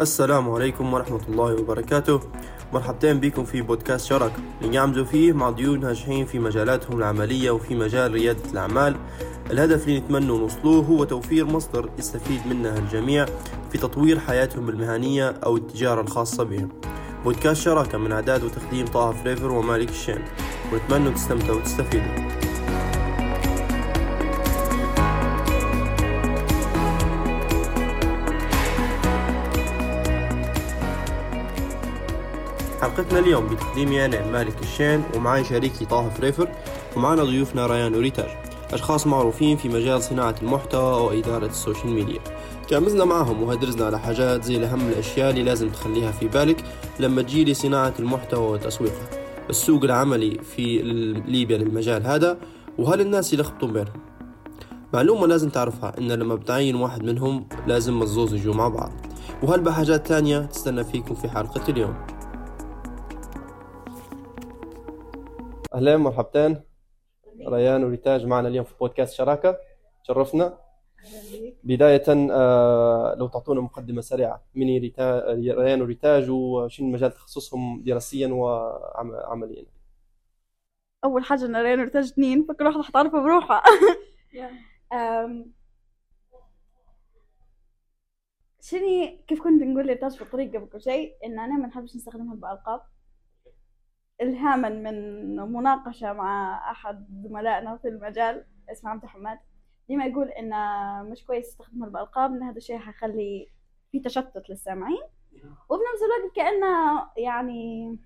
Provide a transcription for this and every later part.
السلام عليكم ورحمة الله وبركاته. مرحبتين بكم في بودكاست شركة اللي نعملوا فيه مع ضيوف ناجحين في مجالاتهم العملية وفي مجال ريادة الأعمال. الهدف اللي نتمنى نوصلوه هو توفير مصدر يستفيد منها الجميع في تطوير حياتهم المهنية أو التجارة الخاصة بهم. بودكاست شراكة من إعداد وتقديم طه فريفر ومالك الشين. ونتمنى تستمتعوا وتستفيدوا. حلقتنا اليوم بتقديمي أنا مالك الشين ومعي شريكي طه فريفر. ومعنا ضيوفنا ريان وريتاج. أشخاص معروفين في مجال صناعة المحتوى وإدارة السوشيال ميديا. قعمزنا معهم وهدرزنا على حاجات زي الأهم الأشياء اللي لازم تخليها في بالك لما تجي لصناعة المحتوى وتسويقه السوق العملي في ليبيا للمجال هذا وهل الناس يلخبطون بينهم؟ معلومة لازم تعرفها إن لما بتعين واحد منهم لازم الزوز يجوا مع بعض. وهل بحاجات تانية تستنى فيكم في حلقة اليوم؟ أهلين مرحبتين. ريان وريتاج معنا اليوم في بودكاست شراكة. شرفنا بداية آه، لو تعطونا مقدمة سريعة. من ريان وريتاج وشنو مجال تخصصهم دراسيا وعمليا أول حاجة إن ريان وريتاج اثنين. فكل واحدة حتعرفها بروحها. شني كيف كنت نقول ريتاج في الطريق قبل كل شيء؟ إن أنا ما نحبش نستخدمها بألقاب. إلهاما من مناقشة مع أحد زملائنا في المجال اسمه عبد حماد ديما يقول إن مش كويس استخدم الألقاب إن هذا الشيء حيخلي في تشتت للسامعين. وبنفس الوقت كأنه يعني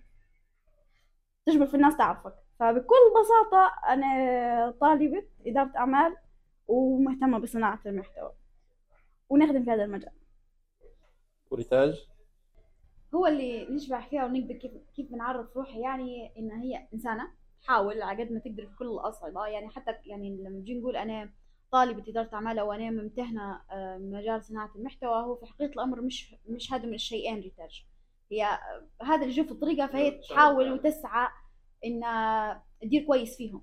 تجبر في الناس تعرفك. فبكل بساطة أنا طالبة إدارة أعمال ومهتمة بصناعة المحتوى. ونخدم في هذا المجال. وريتاج؟ هو اللي نشبع فيها ونقدر كيف كيف بنعرف روحي يعني إن هي إنسانة. تحاول على قد ما تقدر في كل الأصعدة. يعني حتى يعني لما نجي نقول أنا طالبة إدارة أعمال أو أنا ممتهنة آه، مجال صناعة المحتوى هو في حقيقة الأمر مش مش هذا من الشيئين ريتاج هي هذا اللي في الطريقة فهي تحاول وتسعى إن تدير كويس فيهم.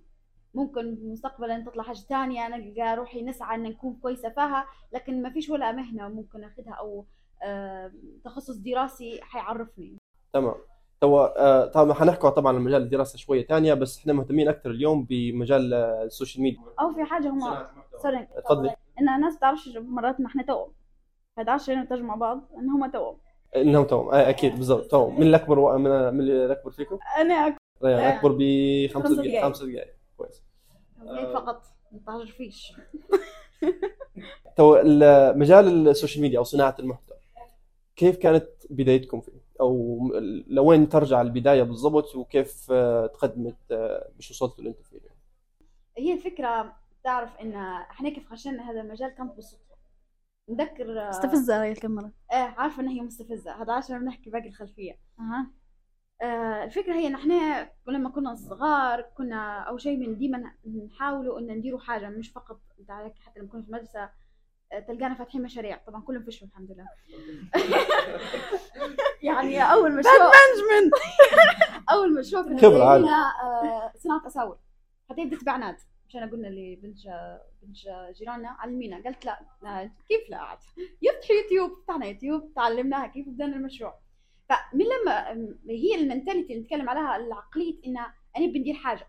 ممكن مستقبلا تطلع حاجة تانية أنا روحي نسعى إن نكون كويسة فيها لكن ما فيش ولا مهنة ممكن أخذها أو تخصص دراسي حيعرفني. تمام. توا آه، طبعا حنحكوا طبعا عن مجال الدراسة شوية ثانية بس إحنا مهتمين أكثر اليوم بمجال آه، السوشيال ميديا. أو في حاجة هم sorry تفضلي إن الناس بتعرفش مرات ان إحنا توأم ما تعرفش نتاج مع بعض؟ إن هم توأم إنهم توأم آه أكيد بالضبط توأم من الاكبر و... من الاكبر فيكم؟ أنا أكبر يعني اكبر بخمس دقائق خمس دقائق كويس. فقط؟ ما تعرفيش. تو مجال السوشيال ميديا أو صناعة المحتوى. كيف كانت بدايتكم فيه؟ أو لوين ترجع البداية بالضبط وكيف آه، تقدمت مش آه، وصلتوا اللي أنتم فيه؟ هي الفكرة تعرف إن إحنا كيف خشينا هذا المجال كانت بالصدفه نذكر آه، مستفزة هي الكاميرا. إيه عارفة إن هي مستفزة. هذا عشان بنحكي باقي الخلفية. أها. آه الفكرة هي إن إحنا لما كنا صغار كنا أو شيء من ديما نحاولوا إن نديروا حاجة مش فقط حتى لما كنا في المدرسة تلقانا فاتحين مشاريع. طبعا كلهم فشلوا الحمد لله. يعني أول مشروع مانجمنت أول مشروع كنا خبرة عادي آه، صناعة أساور. حتى يبدا تبعنات مشان قلنا لبنت بنت جيراننا علمينا. قالت لا, كيف لا؟ عاد. يفتح يوتيوب فتحنا يوتيوب تعلمناها كيف بدأنا المشروع فمن لما هي ال mentality اللي نتكلم عليها العقلية إن أنا بندير حاجة.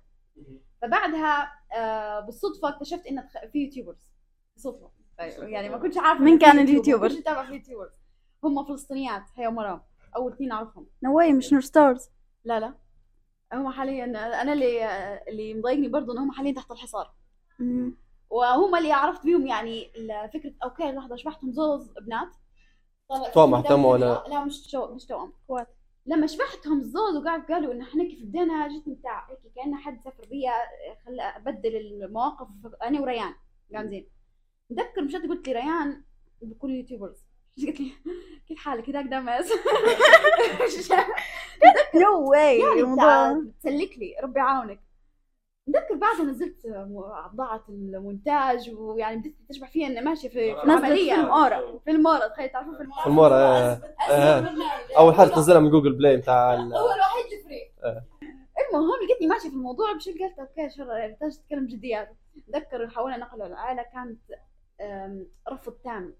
فبعدها آه، بالصدفة اكتشفت إن في YouTubers. بالصدفة. يعني ما كنتش عارفة مين كان ال YouTuber؟ كنت أتابع ال YouTuber هم فلسطينيات هي ومرام أول اثنين أعرفهم. no way مش نور ستارز لا لا. هم حاليا أنا اللي اللي مضايقني برضه إن هم حاليا تحت الحصار. وهم اللي عرفت بيهم يعني فكره أوكي لحظة شبحتهم زوز بنات. توأم اهتموا ولا لا مش شو مش توأم. اخوات لما شبحتهم الزوز وقعد قالوا إن إحنا كيف بدينا جتني بتاع هيك كأن حد سافر بيا خلى أبدل المواقف أنا وريان. قاعدين اتذكر مشيت قلت لي ريان بكل يوتيوبرز. قلت لي كيف حالك؟ هذاك دمس نو واي يعني تسلك لي ربي يعاونك. اتذكر بعدها نزلت بضاعة المونتاج ويعني بديت تشبع فيها اني ماشية في, العملية. فيلم أورا. فيلم أورا. تخيل تعرفوا فيلم أورا؟ المورا آه. آه. أول حاجة تنزلها من جوجل بلاي بتاع هو الوحيد اللي فري آه. المهم لقيتني ماشية في الموضوع بشكل قلت أوكي شر تحتاج تتكلم جديات اتذكر حاولنا نقله العائلة كانت رفض تام.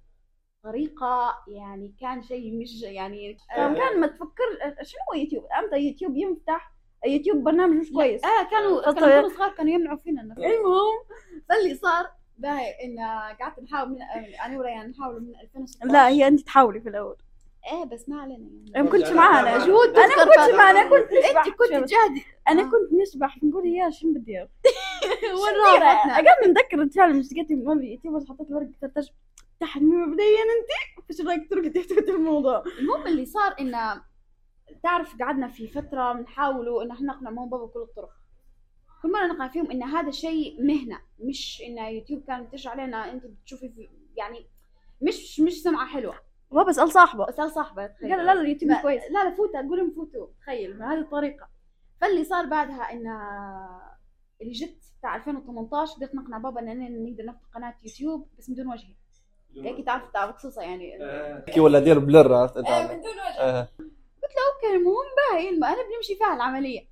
طريقة يعني كان شيء مش يعني آه، كان ما تفكر شنو هو يوتيوب؟ إمتى يوتيوب يفتح يوتيوب برنامج مش كويس. آه كانوا. كانوا صغار كانوا يمنعوا فينا المهم فاللي صار باهي إن قعدت نحاول من أنا وريان نحاول من 2016 لا هي أنت تحاولي في الأول. إيه بس ما علينا يعني. أنا كنت معانا مجهود أنا كنت فعلا. معانا كنت نسبح انت كنت تجاهدي أنا آه. كنت نسبح نقول يا شنو بدي؟ وين راحتنا قبل نتذكر ال challenge لقيت من اليوتيوب بس حطيت ورقه ترتج تحت مبدئيا أنت؟ إيش رايك تروحي تكتبي الموضوع؟ المهم اللي صار إنه تعرف قعدنا في فترة بنحاولوا إن إحنا نقنع ماما وبابا بكل الطرق. كل مرة نقنع فيهم إن هذا شيء مهنة مش إن يوتيوب كان تشرح علينا أنت بتشوفي في يعني مش مش سمعة حلوة. هو بسال صاحبه. اسال صاحبه تخيل. قال لا لا اليوتيوب ما- كويس. لا لا فوت أقول لهم فوتوا. تخيل. بهذه الطريقة. فاللي صار بعدها إن اللي جت بتاع 2018 بديت نقنع بابا اننا نقدر نفتح قناة يوتيوب بس من دون وجهي هيك تعرف تعرف قصصها يعني. كي ولا دير blur عرفت؟ أنت آه، من دون وجه. آه. okay المهم باهي الم- أنا بنمشي فيها العملية.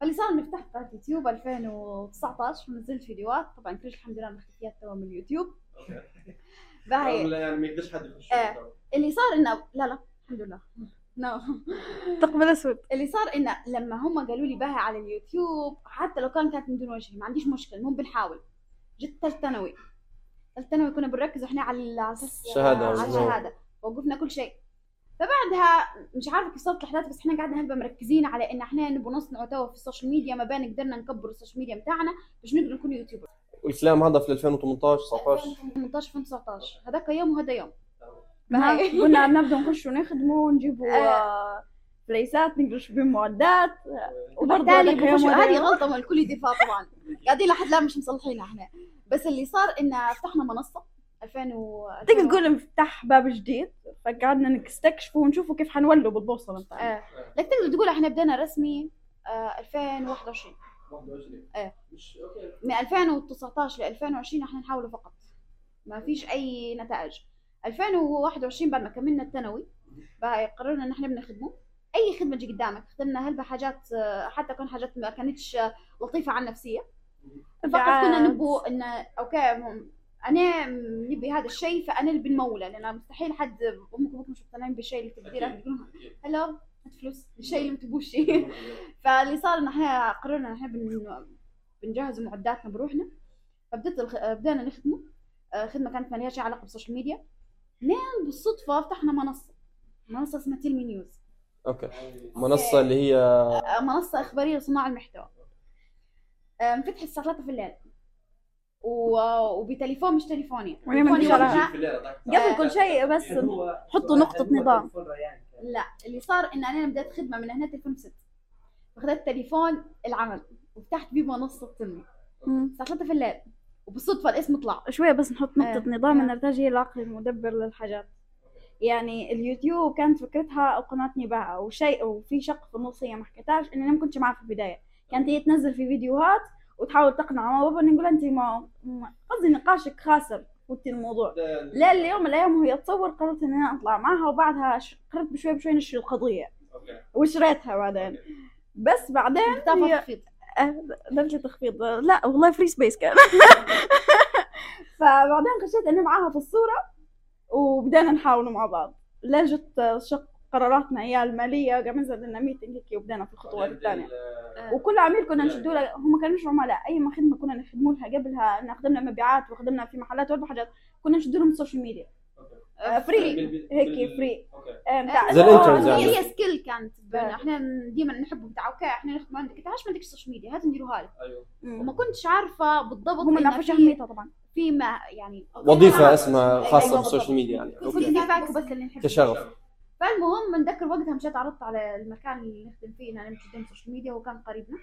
فاللي صار إني فتحت قناة يوتيوب 2019 ونزلت فيديوهات. طبعا كلش الحمد لله مختفيات توا من اليوتيوب. باهي يعني ما يقدرش حد يخش آه. اللي صار انه لا لا الحمد لله. نو ثقب الاسود اللي صار إنه لما هم قالوا لي باهي على اليوتيوب حتى لو كان كانت من دون وجهي ما عنديش مشكلة المهم بنحاول. جت ثالث ثانوي. ثالث ثانوي كنا بنركز إحنا على شهادة على. الشهادة. وقفنا كل شيء. فبعدها مش عارفة كيف صارت الأحداث بس إحنا قاعدين هلبا مركزين على إن إحنا نبغى نصنع توا في السوشيال ميديا ما بين قدرنا نكبر السوشيال ميديا بتاعنا باش نقدر نكون YouTuber. والكلام هذا في 2018 19 2018 2019 هذاك يوم وهذا يوم. كنا نبدأ نخش ونخدموا ونجيبوا آه. آه، نقدر نشوف بهم معدات وبرضه بخش- وهذا هذه. غلطة من الكل دفاع طبعا. قاعدين لحد الآن مش مصلحينها إحنا. بس اللي صار إن فتحنا منصة 2000 و تقدر تقول نفتح باب جديد؟ فقعدنا نستكشفوا ونشوفوا كيف حنولوا بالبوصلة. بتاعنا آه. لك تقدر تقول إحنا بدينا رسمي آه 2021 إيه. من 2019 ل 2020 إحنا نحاول فقط. ما فيش أي نتائج. 2021 بعد ما كملنا الثانوي بقى قررنا إن إحنا بنخدمه. أي خدمة تجي قدامك خدمنا هلبا حاجات حتى كون حاجات ما كانتش لطيفة على النفسيه فقط كنا. نبو إن أوكي أنا نبي هذا الشيء فأنا اللي بنموله لأن مستحيل حد أمك وأبوك مش مقتنعين بالشيء اللي تديره تقول هلو فلوس الشيء اللي ما تبوش. فاللي صار إن إحنا قررنا إن إحنا بن... بنجهز معداتنا بروحنا. فبدت الخ... بدينا نخدمه آه، خدمة كانت ما لها شيء علاقة بالسوشيال ميديا. لين بالصدفة فتحنا منصة. منصة اسمها Tell Me News. okay. منصة اللي هي آه، منصة إخبارية لصناع المحتوى. آه، انفتحت الساعة 3 في الليل. و... وبتليفون مش تليفوني. تليفوني قبل كل شيء بس حطوا نقطة نظام لا اللي صار إن أنا بديت خدمة من هنا 2006 فخذت تليفون العمل وفتحت بيه منصة تلمي مم. الساعة 3 في الليل وبالصدفة الاسم طلع. شوية بس نحط نقطة آه. نظام آه. إن الرتاج هي العقل المدبر للحاجات. يعني اليوتيوب كانت فكرتها قناة نباعة وشيء وفي شق في النص هي ما حكيتهاش إني أنا ما كنتش معها في البداية. كانت هي تنزل في فيديوهات وتحاول تقنع. ماما وبابا نقول انت ما- قصدي نقاشك خاسر. فوتي الموضوع. لا اليوم من الأيام وهي تصور قررت إني أنا أطلع معها وبعدها قررت بشوي بشوي نشري القضية. وشريتها بعدين. بس بعدين هي تخفيض درجة تخفيض. آه، لا والله فري سبيس كان. فبعدين خشيت أنا معاها في الصورة وبدينا نحاول مع بعض. لا جت آه، شق قراراتنا هي المالية قام نزل لنا ميتنج هيك وبدينا في الخطوات الثانية. وكل عميل كنا نشدوا له هم كانوا مش عملاء أي ما خدمة كنا نخدموا لها قبلها إن خدمنا مبيعات وخدمنا في محلات وأربع حاجات كنا نشدوا لهم ال social media آه، free هيك free آه، بتاع- زي الانترنت هي يعني. هي skill كانت. إحنا ديما نحب بتاع okay إحنا نخدم عندك أنت ما عندكش social media هات نديروها لك. مم. وما كنتش عارفة بالضبط هم ما إن نعرفوش في اهميتها طبعا. في ما يعني وظيفة اسمها خاصة أيوة بال social media يعني. بس اللي نحب كشغف فالمهم نذكر وقتها مشيت عرضت على المكان اللي نخدم فيه ان أنا مش قدام ال social media وكان قريبنا.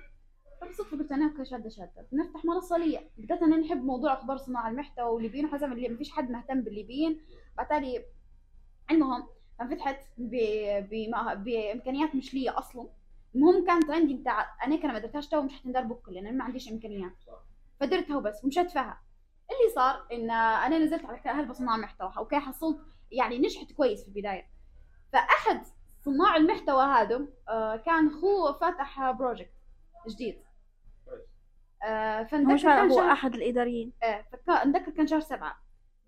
فبالصدفه قلت أنا شادة شادة. بنفتح منصه لي بدأت أنا نحب موضوع أخبار صناعة المحتوى والليبيين وحزم اللي ما فيش حد مهتم بالليبيين. بالتالي المهم. بما... بإمكانيات مش لي أصلا. المهم كانت عندي بتاع أنا كان ما درتهاش تو مش حتندار بكل لأن ما عنديش إمكانيات. فدرتها وبس ومشيت فيها. اللي صار إن أنا نزلت على هلبة صناع محتوى. okay حصلت يعني نجحت كويس في البداية. فأحد صناع المحتوى هذا آه، كان اخوه فاتح project جديد. آه، هو فنذكر شو هو كان شهر أحد الإداريين. إيه فنذكر كان شهر سبعة.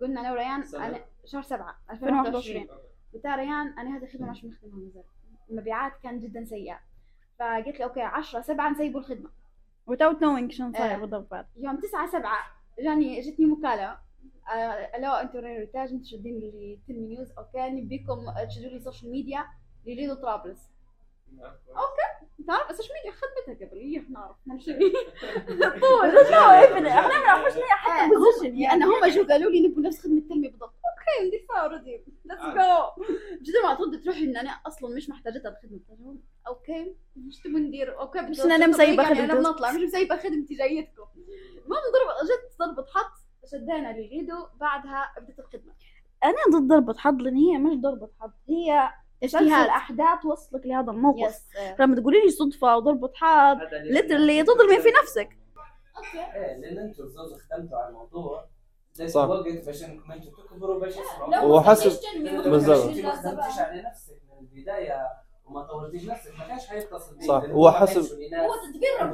قلنا أنا وريان؟ أنا شهر سبعة 2021 2021 قلت لها ريان أنا هذه الخدمه مش بنخدمها نزل المبيعات كانت جدا سيئة. فقلت لي okay 10 7 نسيبوا الخدمة. Without knowing شو صاير آه. بالضبط يوم 9 7 جاني جتني مكالمة. ألو أنتوا ريتاج أنتوا شادين لي تلمي نيوز. okay نبيكم تشدوا لي social media لريدو طرابلس تعرف ال social media خدمتها قبل. إيه نعرف. نمشي طول. شو إحنا ما نعرفش حتى position لأن هم جو قالوا لي نبوا نفس خدمة تلمي بالضبط. okay ندير فيها already let's go جدا ما ترد تروح إن أنا أصلا مش محتاجتها الخدمه بتاعهم okay. مش تبون ندير؟ okay مش إن أنا مسيبة يعني أنا خدمتي. بنطلع. مش مسيبة خدمتي جايتكم. المهم ضرب جت ضربة حظ. شدينا لليدو بعدها بدت الخدمة. أنا ضد ضربة حظ لأن هي مش ضربة حظ. هي تسلسل احداث وصلك لهذا الموقف. yes لما تقولي لي صدفة وضربة حظ literally تظلمي في نفسك. okay. إيه لأن أنتوا الزوز خدمتوا على الموضوع. صح. وقت باش انكم أنتوا تكبروا باش يسمعوا لو هو حسب- خدمتيش تلمي بالضبط. ما على نفسك من البداية. وما طورتيش نفسك ما كانش حيتصل بيك صح. هو حسب- هو تدبير.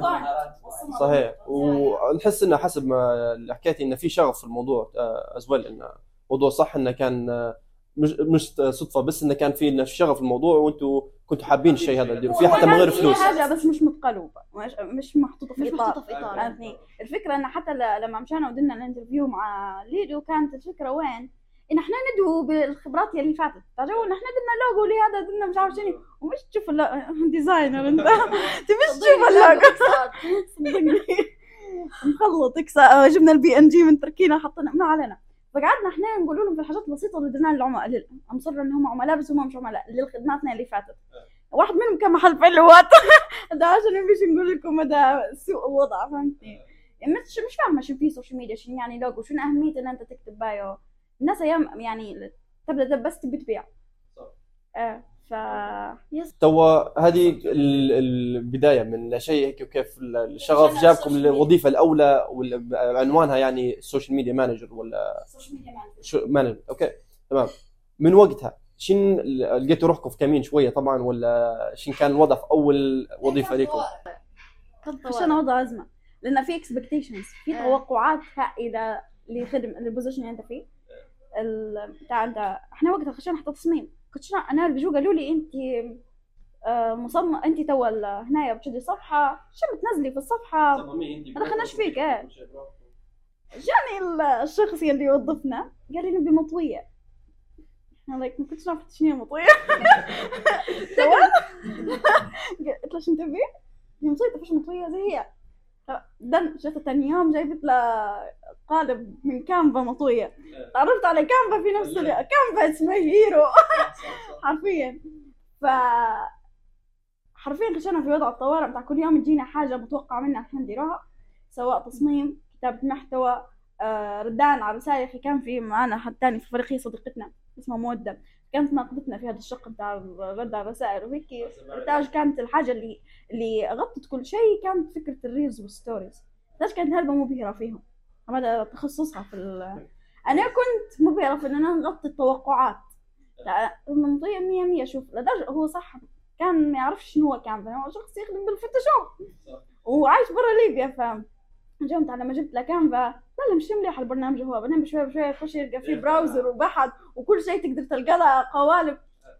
صحيح. ونحس إنه حسب ما اللي حكيتي إنه في شغف في الموضوع ازول إنه موضوع صح إنه كان آه، مش مش صدفة بس إنه كان في إنه شغف في الموضوع وأنتم كنتوا حابين الشيء هذا. تديروا فيه حتى من غير فلوس. حاجة بس مش متقلوبة. مش, مش محطوطة في مش إطار. محطوطة في إطار. فهمتني؟ الفكرة ان حتى لما مشينا ودرنا ال interview مع ليدو كانت الفكرة وين؟ ان إحنا ندعوا بالخبرات يلي فاتت. تعجبوا ان إحنا درنا لوجو لهذا درنا مش عارف شنو. ومش تشوف ديزاينر أنت. تبيش تشوف اللوجو مخلط اكسا جبنا البي ان جي من تركينا حطينا ما علينا. فقعدنا إحنا نقول لهم في الحاجات البسيطة اللي درناها للعملاء مصر إن هم عملاء بس هم مش عملاء لخدماتنا اللي فاتت. واحد منهم كان محل فلوات ده عشان مش نقول لكم مدى سوء الوضع فهمتني؟ مش مش فاهمة شو في سوشيال ميديا شنو يعني لوجو شنو أهمية إن أنت تكتب بايو الناس أيام يعني تبدأ بس تبي تبيع. صح. آه ف yes. توا هذه ال- البداية من لا شيء هيك وكيف الشغف جابكم الوظيفه الأولى عنوانها يعني ال social media manager ولا ال social media شو manager okay تمام. من وقتها شن لقيتوا روحكم في كمين شوية طبعا ولا شن كان الوضع في أول وظيفة لكم؟ عشان وضع أزمة. لأن في expectations في آه. توقعات هائله لخدم ال position اللي أنت فيه. ال- بتاع انت إحنا وقتها خشينا حتى تصميم كنت شنا... أنا بيجوا قالوا لي انت آه، مصمم انت تو ال- هنايا بتشدي صفحة. شو بتنزلي في الصفحة؟ ما دخلناش فيك. إيه جاني ال- الشخص اللي يوظفنا قال لي نبي مطوية. أنا like ما كنتش عرفت شنو هي مطوية؟ قلت له شو تبي؟ مطويه فيش مطوية زي هي. دن جت ثاني يوم جايبت له قالب من كانفا مطوية. تعرفت على كانفا في نفس ال- كانفا اسمه هيرو. حرفيا. ف حرفيا خشينا في وضع الطوارئ بتاع كل يوم تجينا حاجة متوقع منا إحنا نديروها سواء تصميم كتابة محتوى آه، ردان على رسائل كان في معنا حد تاني في الفريق هي صديقتنا اسمها مودة. كانت ناقدتنا في هذا الشق بتاع الرد على الرسائل. وهيك ريتاج كانت الحاجة اللي اللي غطت كل شيء كانت فكرة ال reels وال stories ريتاج كانت هلبة مبهرة فيهم. هذا تخصصها في ال... أنا كنت مبهرة في إن أنا نغطي التوقعات. لا، المنطقة مية مية شوف لدرجة هو صح كان ما يعرفش شنو هو كان هو شخص يخدم بال Photoshop. وعايش برا ليبيا ف جمت على ما جبت له Canva. لا لا مش مليح البرنامج هو. برنامج شوي بشوي يخش يلقى فيه browser وبحث وكل شيء تقدر تلقى له قوالب.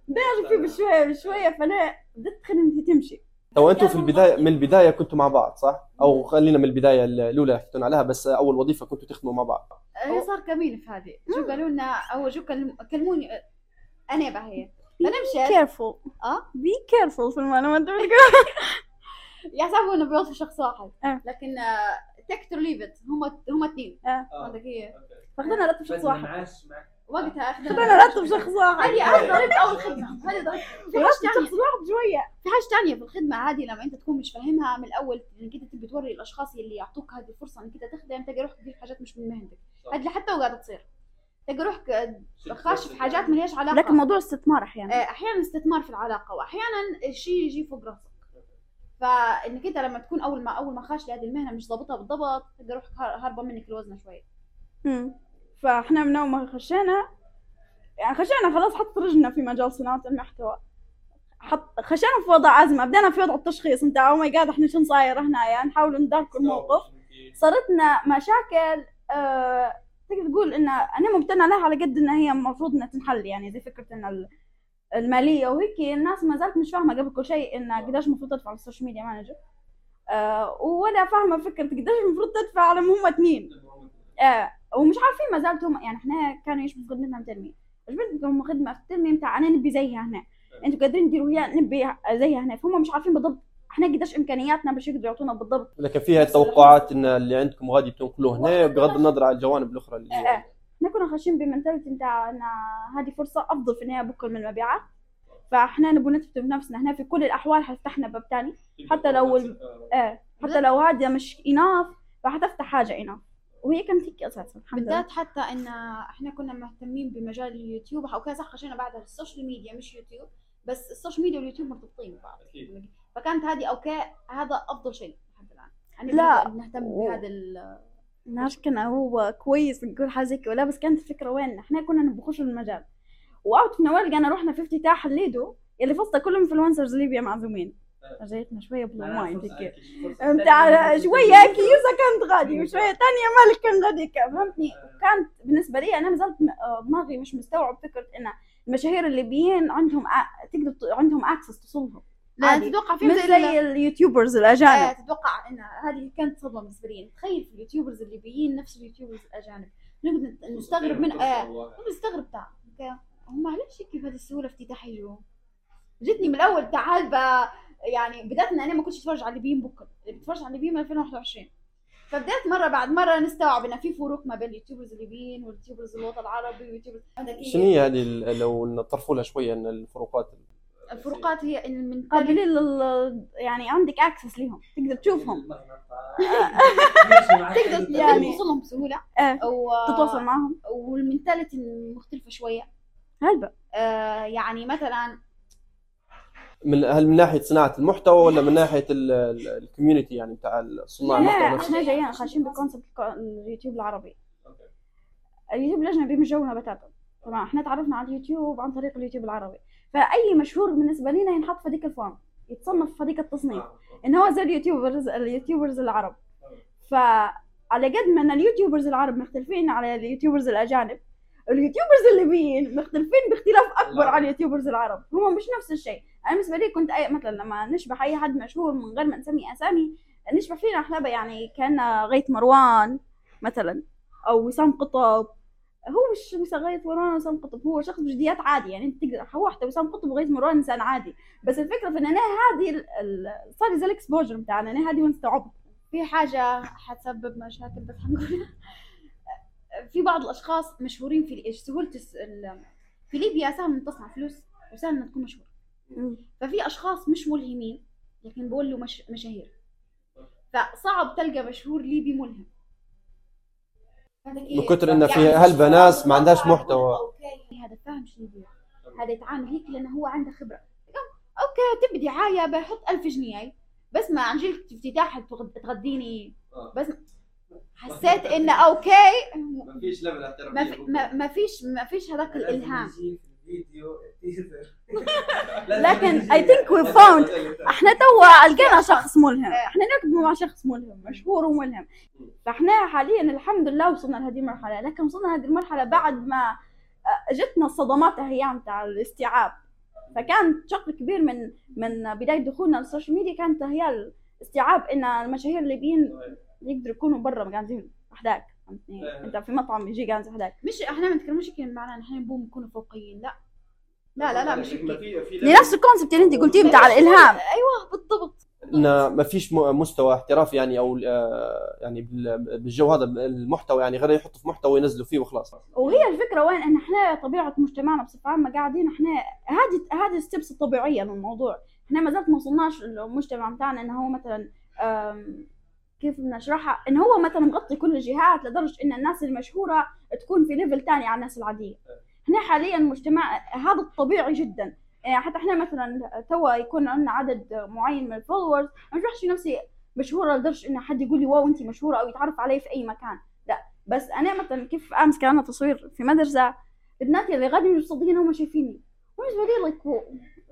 داير فيه بشوية بشوية فأنا بدت خدمتي تمشي. تو أنتم في البدايه من البداية كنتوا مع بعض صح؟ أو خلينا من البداية الأولى حكيتوا عليها بس أول وظيفة كنتوا تخدموا مع بعض. هي صار كمين في هذه. جو قالوا لنا؟ أو كلم- كلموني. أنا بقى هي. فأنا مشيت. Careful آه؟ Be careful في المعلومات يحسبوا انه بيوصف شخص واحد. آه. لكن took to leave it هم هم اثنين آه. عندك هي. فاخذنا راتب شخص واحد. وقتها أخذنا خذنا راتب شخص واحد. هذه هذه ضريبه أول خدمة. هذه ضريبه في حاجة ثانية شخص واحد شوية. في حاجة ثانية في الخدمة هذه لما أنت تكون مش فاهمها من الأول انك انت تبي توري الأشخاص اللي يعطوك هذه الفرصة إنك أنت تخدم تلقى روحك تدير حاجات مش من مهنتك. هذه حتى وقاعدة تصير. تلقى روحك خاش في حاجات ما لهاش علاقة. لكن موضوع استثمار أحيانا. آه، أحيانا استثمار في العلاقة وأحيانا الشيء يجي فوق راسك. فإنك أنت لما تكون أول ما أول ما خاش لهذه المهنة مش ضابطها بالضبط تلقى روحك هار- هاربة منك الوزنة شوية. مم. فإحنا من أول ما خشينا يعني خشينا خلاص حطينا رجلنا في مجال صناعة المحتوى. حط خشينا في وضع أزمة بدينا في وضع التشخيص. أنت oh my God إحنا شو صاير هنا؟ يعني نحاول ندارك الموقف صارت لنا مشاكل آه تقدر تقول إن أنا ممتنة لها على قد انها هي المفروض إنها تنحل يعني زي فكرة إن ال- المالية وهيك الناس ما زالت مش فاهمة قبل كل شيء إن قديش المفروض تدفع على ال social media manager آه ولا فاهمة فكرة قديش المفروض تدفع لما هم اثنين آه ومش عارفين ما زالت هم يعني إحنا كانوا يشبهوا خدمتنا من تنمية جبتكم خدمة في التنمية بتاع أنا نبي زيها هنا. أنتوا قادرين تديروا هي نبي زيها هنا. فهم مش عارفين بالضبط إحنا قديش إمكانياتنا باش يقدروا يعطونا بالضبط. لكن فيها توقعات إن اللي عندكم غادي تنقلوه هنا بغض النظر عن الجوانب الأخرى اللي آه، آه. إحنا كنا خاشين بمنتاليتي نتاع أن هذه فرصة أفضل في النهاية بكل من المبيعات. فإحنا نبغى نثبت بنفسنا. هنا في كل الأحوال حتفتحنا باب تاني. حتى لو ال... آه. حتى لو هذا مش enough فحتفتح حاجة enough وهي كانت هيك أساسا الحمد لله. بالذات حتى إن إحنا كنا مهتمين بمجال اليوتيوب. أو كذا صح خشينا بعدها ال social media مش يوتيوب. بس ال social media واليوتيوب مرتبطين ببعض. فكانت هذه okay هذا أفضل شيء لحد الان يعني لا. نهتم بهذا ناش كان هو كويس نقول حاجة زي ولا بس كانت الفكرة وين؟ إحنا كنا نخش المجال. و out of nowhere لقينا رحنا في افتتاح الليدو اللي فصل كل influencers ليبيا معزومين. جايتنا شوية blow mind هيك. بتاع شوية كيوسا كانت غادي وشوية تانية مالك كان غادي فهمتني؟ كانت بالنسبة لي أنا ما زلت م- آه، دماغي مش مستوعب فكرة إن المشاهير الليبيين عندهم تقدر عندهم access توصلهم عادي. تتوقع في مش زي ال YouTubers الأجانب. تتوقع إن هذه كانت صدمة بالنسبة لي. تخيل في ال YouTubers الليبيين نفس ال YouTubers الأجانب. نقعد نستغرب من آه نستغرب تاع okay. هم علاش هيك بهذه السهولة افتتاح يجوا جتني من الأول تعال ب- يعني بدأت إن أنا ما كنتش أتفرج على الليبيين بكرة. اللي بتفرج على الليبيين من 2021 فبدأت مرة بعد مرة نستوعب إن في فروق ما بين ال YouTubers الليبيين وال YouTubers الوطن العربي وال YouTubers. شنو هي هذه ال- لو نطرفوا لها شوية إن الفروقات الفروقات هي إن من قابلين لل يعني عندك access ليهم. تقدر تشوفهم. تقدر يعني- توصلهم بسهولة. آه. و... تتواصل معهم. وال mentality مختلفة شوية. هلبة آه يعني مثلا من هل من ناحية صناعة المحتوى ولا من ناحية ال community يعني بتاع صناع المحتوى لا نفسه؟ إحنا جايين خاشين ب concept اليوتيوب العربي. اليوتيوب الأجنبي مش جونا بتاتا. طبعا إحنا تعرفنا على اليوتيوب عن طريق اليوتيوب العربي. فأي مشهور بالنسبة لنا ينحط في هذيك ال form يتصنف في هذيك التصنيف إن هو زي ال YouTubers ال YouTubers العرب. فعلى قد ما إن ال YouTubers العرب مختلفين على ال YouTubers الأجانب ال YouTubers الليبيين مختلفين باختلاف أكبر عن ال YouTubers العرب. هم مش نفس الشيء. أنا بالنسبة لي كنت أي مثلا لما نشبه أي حد مشهور من غير ما نسمي أسامي نشبه فينا إحنا يعني كان غيث مروان مثلا أو وسام قطب هو مش مش غيث مروان وسام قطب هو شخص بجديات عادي يعني أنت تقدر هو حتى وسام قطب وغيث مروان إنسان عادي. بس الفكرة في إن أنا هذه صار زي الاكسبوجر بتاعنا أنا هذه وين استوعبت. في حاجة حتسبب مشاكل بس حنقولها في بعض الأشخاص مشهورين في الس- ال- في ليبيا سهل إنك تصنع فلوس وسهل إنك تكون مشهور ففي أشخاص مش ملهمين لكن بقولوا مش مشاهير. فصعب تلقى مشهور ليبي ملهم. من كتر إن في هلبة ناس ما عندهاش محتوى. okay هذا فاهم شنو يبيع. هذا يتعامل هيك لأنه هو عنده خبرة. okay تبي دعاية بحط ألف جنيه. بس ما عن جيل افتتاح تغد- تغديني. بس حسيت إنه okay. ما فيش ما, ما فيش ما فيش هذاك الإلهام. لكن I think we found إحنا توا لقينا شخص ملهم. إحنا نكتب مع شخص ملهم مشهور وملهم. فإحنا حاليا الحمد لله وصلنا لهذه المرحلة لكن وصلنا لهذه المرحلة بعد ما آه، جتنا الصدمات أيام تاع الاستيعاب. فكان شق كبير من من بداية دخولنا لل social media كانت هي الاستيعاب إن المشاهير الليبيين يقدروا يكونوا برا قاعدين وحداك فهمتني انت في مطعم يجي قاعد وحدك مش إحنا ما نتكلمش كده معناه ان إحنا نبغى نكون فوقيين لا. لا لا لا مش. لنفس ال concept اللي انت قلتيه بتاع الإلهام. أيوه بالضبط. ان ما فيش مستوى احترافي يعني أو آه، يعني بال- بالجو هذا المحتوى يعني غير يحطوا في محتوى وينزلوا فيه وخلاص. وهي الفكرة وين؟ إن إحنا طبيعة مجتمعنا بصفة عامة قاعدين إحنا هذه هذه الستبس الطبيعيه للموضوع إحنا ما زلت ما وصلناش المجتمع بتاعنا إنه هو مثلا كيف بدنا نشرحها إن هو مثلا مغطي كل الجهات لدرجة إن الناس المشهورة تكون في ليفل تاني على الناس العادية. إحنا حاليا مجتمع هذا الطبيعي جدا. يعني حتى إحنا مثلا توا يكون عندنا عدد معين من ال followers ما بشوفش نفسي مشهورة لدرجة إن حد يقول لي wow انت مشهورة أو يتعرف علي في أي مكان. لا بس أنا مثلا كيف أمس كان تصوير في مدرسة البنات اللي غادي مصدقين هم شايفيني. بالنسبة لي like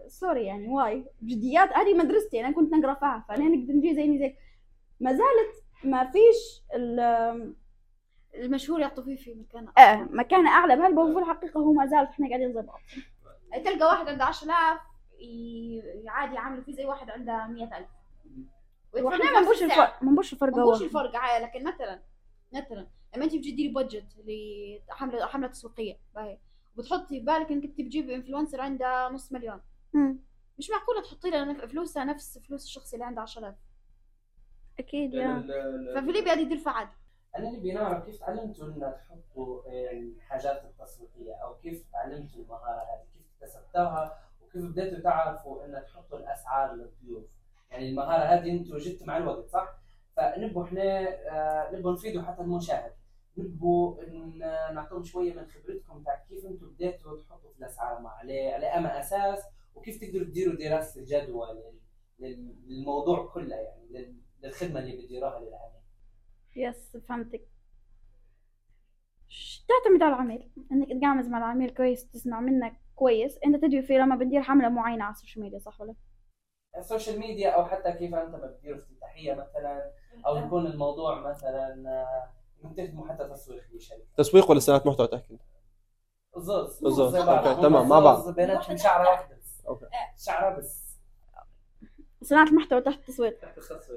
sorry يعني why. بجديات هذه مدرستي أنا كنت نقرأ فيها فأنا نقدر نجي زيني زيك. ما زالت ما فيش ال- المشهور يعطوا فيه في مكان آه مكان أعلى. بهلبة وفي الحقيقة هو ما زال إحنا قاعدين زي بعض. تلقى واحد عنده 10000 ي- عادي يعملوا فيه زي واحد عنده 100000 وإحنا ما نبوش الفرق ما نبوش الفرق ما هو. بوش الفرق عادي لكن مثلا مثلا لما أنت بتجي تديري budget لحمله حملة تسويقية باهي. وبتحطي في بالك إنك بتجيبي influencer عنده نص مليون. مم. مش معقولة تحطي نف- فلوسها نفس فلوس الشخص اللي عنده 10000 أكيد يا ففي ليبيا هذه يدير فعال أنا اللي بنعرف كيف تعلمتوا إن تحطوا الحاجات التسويقية أو كيف تعلمتوا المهارة هذه كيف اكتسبتوها وكيف بديتوا تعرفوا إن تحطوا الأسعار للضيوف. يعني المهارة هذه أنتوا جبتوا مع الوقت صح؟ فنبوا إحنا آه، نبوا نفيدوا حتى المشاهد. نبوا نعطيهم شوية من خبرتكم تاع كيف أنتوا بديتوا تحطوا في الأسعار مع على على اما أساس وكيف تقدروا تديروا دراسة الجدوى لل- لل- للموضوع كله يعني لل- للخدمة اللي بتديروها للعميل. yes فهمتك. تعتمد على العميل. إنك تقعمز مع العميل كويس تسمع منك كويس. أنت تدري في لما بندير حملة معينة على ال social media صح ولا؟ ال social media أو حتى كيف أنت بتدير افتتاحية مثلا أو يكون الموضوع مثلا آه، انك تخدموا حتى تسويق لشركة. تسويق ولا صناعه محتوى تحكي بعض. okay، تمام، مع بعض. بيناتهم شعرة واحدة. بس okay. شعرة بس. صناعة المحتوى تحت التسويق.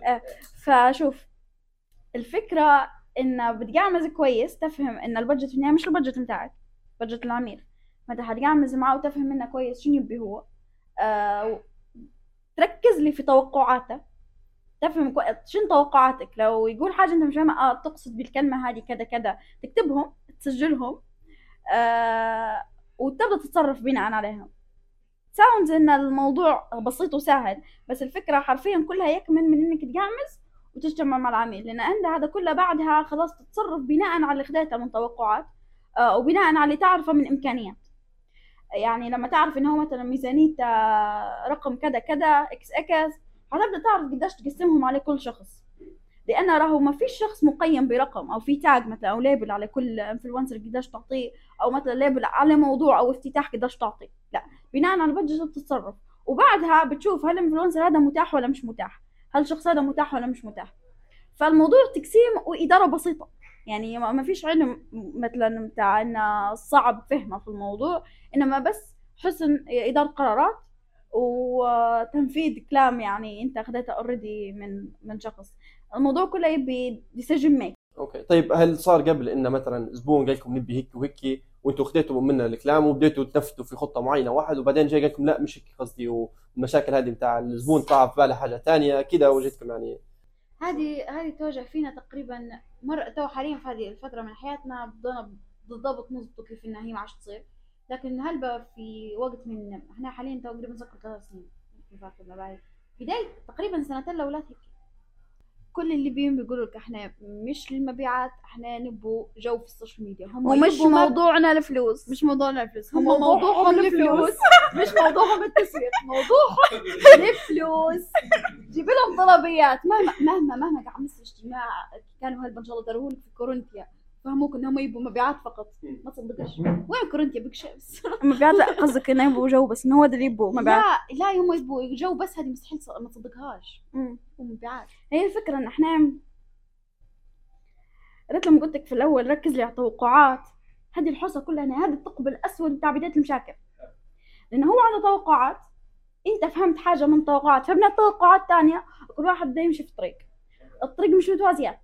آه. فشوف الفكرة إن بتقعمز كويس تفهم إن البادجت في النهاية مش البادجت متاعك بادجت العميل. فأنت حتقعمز معه وتفهم منه كويس شنو يبي هو. آه تركز لي في توقعاته. تفهم كويس شنو توقعاتك؟ لو يقول حاجة أنت مش فاهمة آه تقصد بالكلمة هذه كذا كذا تكتبهم تسجلهم. آه وتبدأ تتصرف بناء عليهم. sounds إن الموضوع بسيط وسهل بس الفكرة حرفيا كلها يكمن من إنك تقعمز وتجتمع مع العميل لأن عند هذا كله بعدها خلاص تتصرف بناء على اللي خديته من توقعات آه، وبناء على اللي تعرفه من إمكانيات. يعني لما تعرف ان هو مثلا ميزانيته رقم كذا كذا X X هتبدا تعرف قديش تقسمهم على كل شخص. لأن راهو ما فيش شخص مقيم برقم أو في tag مثلا أو label على كل influencer قديش تعطيه. أو مثلا label على موضوع أو افتتاح قديش تعطي. لا بناء على ال budget بتتصرف. وبعدها بتشوف هل ال influencer هذا متاح ولا مش متاح. هل الشخص هذا متاح ولا مش متاح. فالموضوع تقسيم وإدارة بسيطة. يعني ما فيش علم مثلا بتاع إن صعب فهمه في الموضوع. إنما بس حسن إدارة قرارات وتنفيذ كلام يعني أنت أخذته already من من شخص. الموضوع كله يبي decision make Okay. طيب هل صار قبل إن مثلا زبون قال لكم نبي هيك وهيك وأنتم خديتوا منا الكلام وبديتوا تنفذوا في خطة معينة واحد وبعدين جاي قال لكم لا مش هيك قصدي والمشاكل هذه بتاع الزبون طلع في باله حاجة ثانية كذا وجدتكم يعني؟ هذه هذه تواجه فينا تقريبا مر تو حاليا في هذه الفترة من حياتنا بدنا بالضبط نضبط كيف انها هي ما عادش تصير. لكن هلبا في وقت من إحنا حاليا تقريبا نذكر ثلاث سنين في بداية تقريبا سنتين لأولاد هيك. كل اللي بيهم بيقولوا لك إحنا مش للمبيعات إحنا نبوا جو في ال social media. هم ومش موضوعنا الفلوس. مش موضوعنا الفلوس هم موضوعهم الفلوس. مش موضوعهم التسويق موضوعهم الفلوس. جيب لهم طلبيات. مهما مهما مهما عملت اجتماع كانوا هلبا إن شاء الله داروهولك في كورنثيا. فهموك إنهم يبوا مبيعات فقط. ما تصدقش. وين كورنثيا بيك شمس؟ مبيعات لا قصدك إنه يبغوا جو بس إنه هو اللي يبغوا مبيعات. لا لا هم يبوا جو بس هذه مستحيل ما تصدقهاش. مبيعات. هي الفكرة إن إحنا ريت لما قلت لك في الأول ركز لي على التوقعات. هذه الحصة كلها هذا الثقب الأسود بتاع بداية المشاكل. لأن هو عنده توقعات. أنت فهمت حاجة من توقعات. فهمنا توقعات تانية كل واحد بده يمشي في طريق. الطريق مش متوازيات.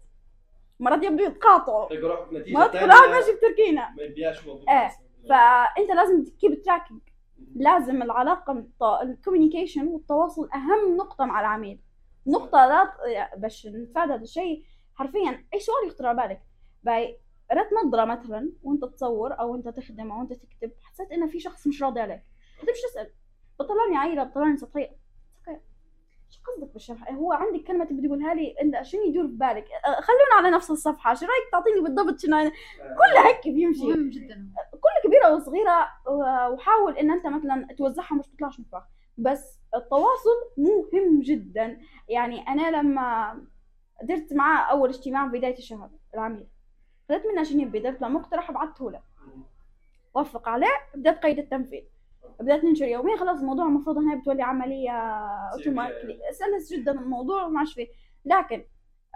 مرات يبدو يتقاطعوا مرات كل واحد ماشي بتركينا ما يبيعش موضوع إيه. فأنت لازم ت keep tracking لازم العلاقة ال communication والتواصل أهم نقطة مع العميل. نقطة لا ت- باش نتفادى هذا الشيء حرفيا أي سؤال يخطر على بالك. باي رات نظرة مثلا وأنت تصور أو أنت تخدم أو أنت تكتب حسيت إن في شخص مش راضي عليك. أنت مش تسأل. بطلعني عيلة بطلعني سطحية. إيش قصدك بالشرح؟ هو عندك كلمة تبي تقولها لي؟ إنت شنو يدور في بالك؟ أه، خلونا على نفس الصفحة. شو رأيك تعطيني بالضبط شنو؟ كلها هيك بيمشي. مهم جدا. كل كبيرة وصغيرة وحاول إن أنت مثلا توزعها مش تطلعش مطبخ بس التواصل مهم جدا. يعني أنا لما درت معاه أول اجتماع بداية الشهر العميل خذت منه شنو يبي درت له مقترح بعته له وافق عليه بدأت قيد التنفيذ. بدأت ننشر يوميا خلاص الموضوع المفروض هنا بتولي عملية اوتوماتيكلي سلس جدا الموضوع ما عادش فيه لكن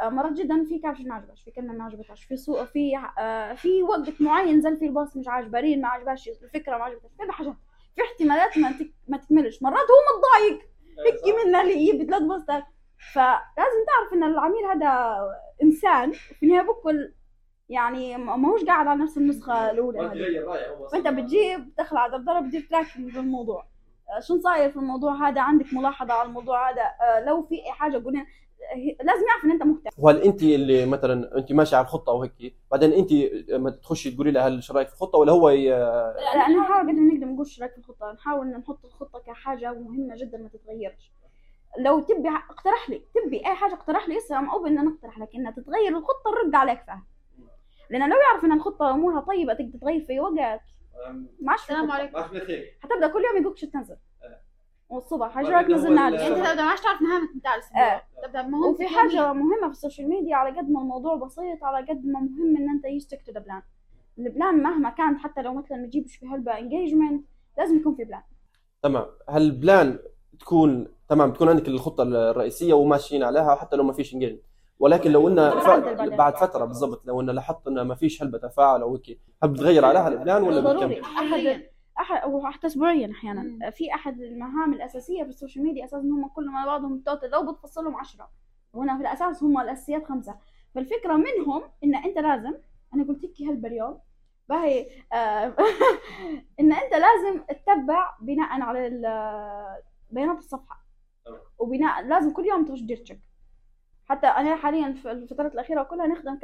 آه، مرات جدا في caption ما عجبش في كلمة ما عجبتهاش في سوء في آه، في وقت معين نزل فيه ال post مش عاجبه reel ما عجبهاش الفكرة ما عجبتهاش كل حاجات في احتمالات ما تك... ما تكملش. مرات هو متضايق هيك منا اللي يجيب ثلاث بوستات. فلازم تعرف إن العميل هذا إنسان في النهاية بكل يعني ما ما هوش قاعد على نفس النسخة الأولى فأنت بتجيب تدخل على دردره بتجيب tracking بالموضوع. آه، شو صاير في الموضوع هذا؟ عندك ملاحظة على الموضوع هذا؟ آه، لو في أي حاجة قولنا آه، لازم يعرف إن أنت مهتم. وهل أنت اللي مثلا أنت ماشي على الخطة وهيك بعدين أنت ما تخشي تقولي له هل شو رأيك في الخطة ولا هو ي... لا نحاول قد ما نقدر نقول شو رأيك في الخطة. نحاول نحط الخطة كحاجة مهمة جدا ما تتغيرش. لو تبي اقترح لي. تبي أي حاجة اقترح لي اسا أو ان أنا أقترح لك إنها تتغير الخطة نرد عليك فيها. لأن لو يعرف إن الخطة أمورها طيبة تقدر تتغير في وقت. ما عادش السلام. عليكم. ما حتبدأ كل يوم يقولك شو تنزل. والصبح إيش رايك هو نزلنا أنت؟ تبدأ ما عادش تعرف مهامك بتاع الأسبوع آه. تبدأ مهم وفي حاجة مهمة في ال social media على قد ما الموضوع بسيط على قد ما مهم إن أنت ت stick to plan. ال plan مهما كان حتى لو مثلا ما تجيبش في هلبة engagement لازم يكون في plan. تمام. هل ال plan تكون تمام تكون عندك الخطة الرئيسية وماشيين عليها حتى لو ما فيش engage ولكن لو انه ف... بعد- فترة بالضبط لو انه لاحظت انه ما فيش هلبة تفاعل أو هيك هل بتغير عليها ال plan ولا بتكمل؟ احد احد وحتى اسبوعيا. أحيانا. في أحد المهام الأساسية في ال social media أساسا هم كلهم على بعضهم total لو بتفصلهم عشرة. وهنا في الأساس هم الأساسيات خمسة. فالفكرة منهم إن أنت لازم أنا قلت لك هلبة اليوم باهي آه إن أنت لازم تتبع بناء على بيانات الصفحة. وبناء لازم كل يوم تخش check حتى أنا حاليا في الفترات الأخيرة كلها نخدم.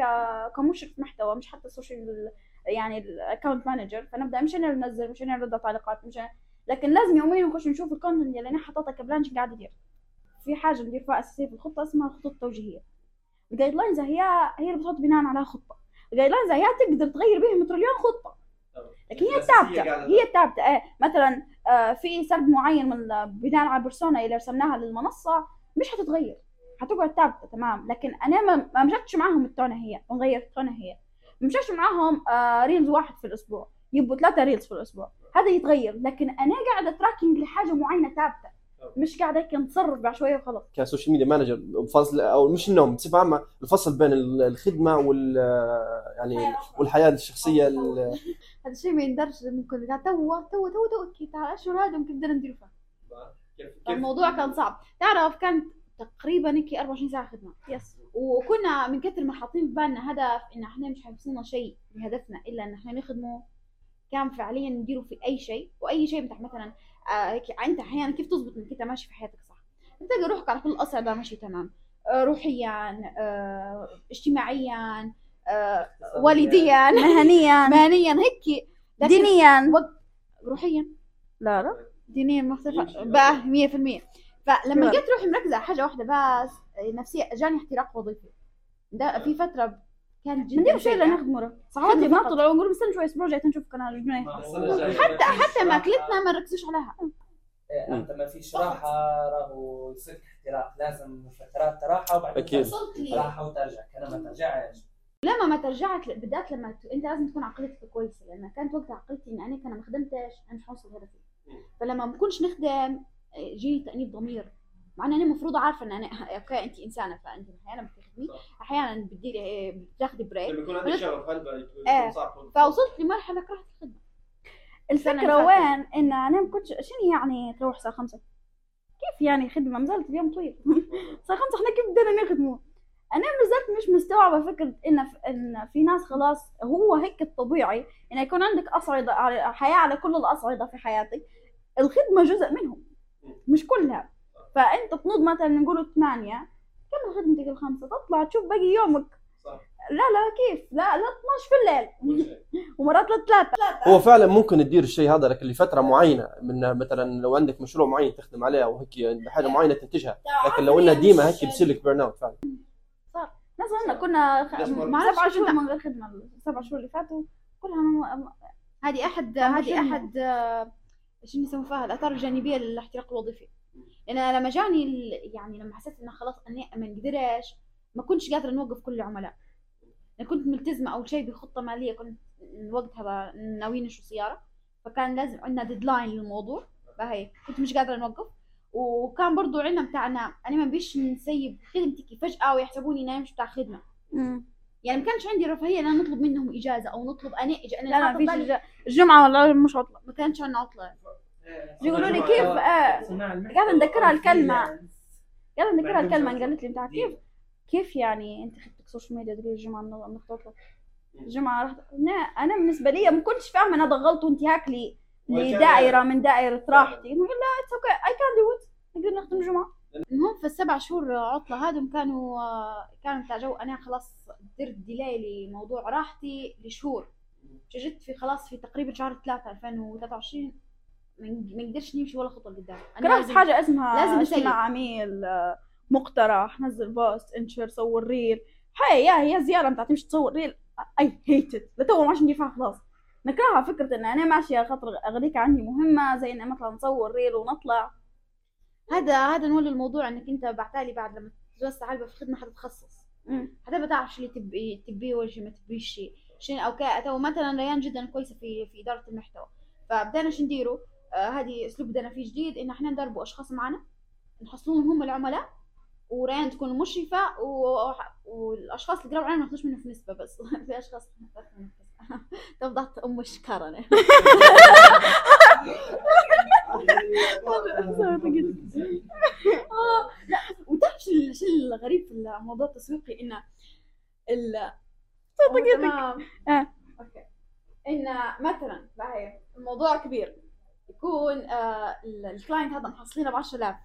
كمشرف محتوى مش حتى ال social يعني ال account manager فنبدأ مش أنا ننزل مش أنا نرد تعليقات مش أنا... لكن لازم يوميا نخش نشوف ال content اللي أنا حاططها ك plan شو قاعد يدير. في حاجة ندير فيها أساسية في الخطة اسمها الخطوط التوجيهية. ال guidelines هي هي اللي بتحط بناء عليها خطة. ال guidelines هي تقدر تغير بها مليون خطة. لكن هي ثابتة. هي ثابتة. آه مثلا آه في سرد معين من بناء على ال persona اللي رسمناها للمنصة مش هتتغير هتقعد ثابته تمام لكن أنا ما مشيتش معاهم ال tone هي نغير ال tone هي مشيتش معاهم آه reels واحد في الأسبوع يبقوا ثلاثة reels في الأسبوع هذا يتغير لكن أنا قاعدة tracking لحاجه معينه ثابته مش قاعدة هيك نتصرف بعشوائيه وخلاص ك social media manager بفصل أو مش انهم بصفه عامه الفصل بين الخدمه وال يعني والحياة الشخصيه ال- هذا الشيء ما يندرش ممكن قاعد تو تو تو تو okay تعال اشهر هذا ممكن بدنا ندير فيه الموضوع كان صعب تعرف كانت تقريبا هيك 24 ساعة خدمة. يس وكنا من كثر ما حاطين في بالنا هدف إن إحنا مش حيوصلنا شيء بهدفنا إلا إن إحنا نخدمه كان فعليا نديره في أي شيء. وأي شيء بتاع مثلا آه أنت أحيانا كيف تزبط إنك أنت ماشي في حياتك صح؟ بتلاقي روحك على كل الاصعده ماشي تمام. آه روحيا آه اجتماعيا آه والديا. مهنيا. مهنيا هيك. دينيا. روحيا. لا لا. دينيا مختلفة يمشي. بقى 100% فلما جيت روحي مركزة على حاجة واحدة بس نفسية جاني احتراق وظيفي. ده في فترة كانت جدا شيء سيئة. لنخدمه صحواتي ما طلعوا نقول استنى شوي أسبوع جاي تنشوف قناة جنيه حتى حتى ماكلتنا ما نركزوش عليها. إيه، أنت ما فيش راحه راهو يصير احتراق. لازم فترات راحه وبعدين لي راحة وترجع. كلام ما ترجعش. لما ما ترجعت. بالذات لما ت... أنت لازم تكون عقليتك كويسة. لأن كانت وقتها عقليتي ان أنا كان ما خدمتش أنا مش هوصل هدفي. فلما ما بكونش نخدم جيني تأنيب ضمير. مع إن أنا المفروض عارفة إن أنا okay انت إنسانة فانت أحيانا بتخدمي أحيانا بتديري بتاخدي break لما يكون عندك شغف. يكون صعب؟ فوصلت لمرحلة كرهت الخدمة. الفكرة وين؟ إن أنا ما كنتش شنو يعني تروح الساعة 5 كيف يعني خدمة؟ ما زالت اليوم طويل. الساعة 5 إحنا كيف بدنا نخدمه؟ أنا ما زلت مش مستوعبة فكرة إن إن في ناس خلاص هو هيك الطبيعي إن يكون عندك أصعدة حياة على كل الأصعدة في حياتك. الخدمة جزء منهم. مش كلها. فأنت تنوض مثلا نقولوا 8 كمل خدمتك الخمسه تطلع تشوف باقي يومك. صح. لا لا كيف؟ لا لا 12 في الليل. ومرات لثلاثة هو فعلا ممكن تدير الشيء هذا لكن لفترة معينة من مثلا لو عندك مشروع معين تخدم عليه أو هيك حاجة معينة تنتجها لكن لو إنها ديما هيك بصير لك burnout فعلا. مثلا كنا خ- ليش ما- سبع شهور. من غير خدمة السبع شهور اللي فاتوا كلها م- هذه احد هذه؟ أحد آه، شنو يسموه فيها؟ الآثار الجانبية للاحتراق الوظيفي. لأن أنا لما جاني يعني لما حسيت إنه خلاص أنا ما نقدرش ما كنتش قادرة نوقف كل العملاء. أنا كنت ملتزمة أول شيء بخطة مالية كنت وقتها ناويين نشتري سيارة. فكان لازم عندنا deadline للموضوع. فهي كنت مش قادرة نوقف وكان برضو عندنا بتاعنا أنا ما بيش نسيب خدمتي فجأة ويحسبوني إني أنا مش بتاع خدمة. يعني ما كانش عندي رفاهية إن أنا نطلب منهم إجازة أو نطلب أنا إج- أنا لا لا فيش بالي- الج- الجمعة ولا مش عطلة. ما كانش عندنا عطلة. يقولوا لي كيف آه قاعدة نذكرها الكلمة. قاعدة نذكرها الكلمة بعد قالت لي بتاع كيف؟ كيف يعني أنت خدتك سوشيال ميديا تقول الجمعة من- من تطلب الجمعة رحت نا- أنا بالنسبة لي ما كنتش فاهمة أنا ضغلت انتهاك لي لدائرة من دائرة راحتي. نقول لا it's okay I can do it نقدر نخدم الجمعة المهم في السبع شهور عطلة هذم كانوا كانوا بتاع جو أنا خلاص درت delay لموضوع راحتي لشهور. جيت في خلاص في تقريبا شهر ثلاثة 2023 ما نقدرش نمشي ولا خطوة لقدام كرهت لازم- حاجة اسمها لازم لازم نسلي. مع عميل مقترح نزل post انشر صور reel. هاي يا هي زيارة بتاعت تمشي تصور reel. I hated لتو ما عادش ندير خلاص. نكرهها فكرة إن أنا ماشية خاطر اغريك عندي مهمة زي إن مثلا نصور reel ونطلع. هذا هذا نولي الموضوع إنك أنت بعتالي بعد لما تتوسع هلبة في الخدمة حتتخصص. حتى بتعرف شو اللي تبي تبيه شو ما تبيش شيء. شنو okay تو مثلا ريان جدا كويسة في في إدارة المحتوى. فبدأنا شو نديروا؟ آه هذه أسلوب بدأنا فيه جديد إن إحنا ندربوا أشخاص معنا. نحصلهم هم العملاء وريان تكون مشرفة و... والأشخاص اللي قربوا علينا ما ناخذوش منه في نسبة بس. في أشخاص ضغط أم آه، لا وتعرف شو ال- شو الغريب في الموضوع التسويقي؟ انه ال. تمام. آه. okay. إن مثلا الموضوع كبير. يكون آه ال- ال client هذا محصلينه ب 10000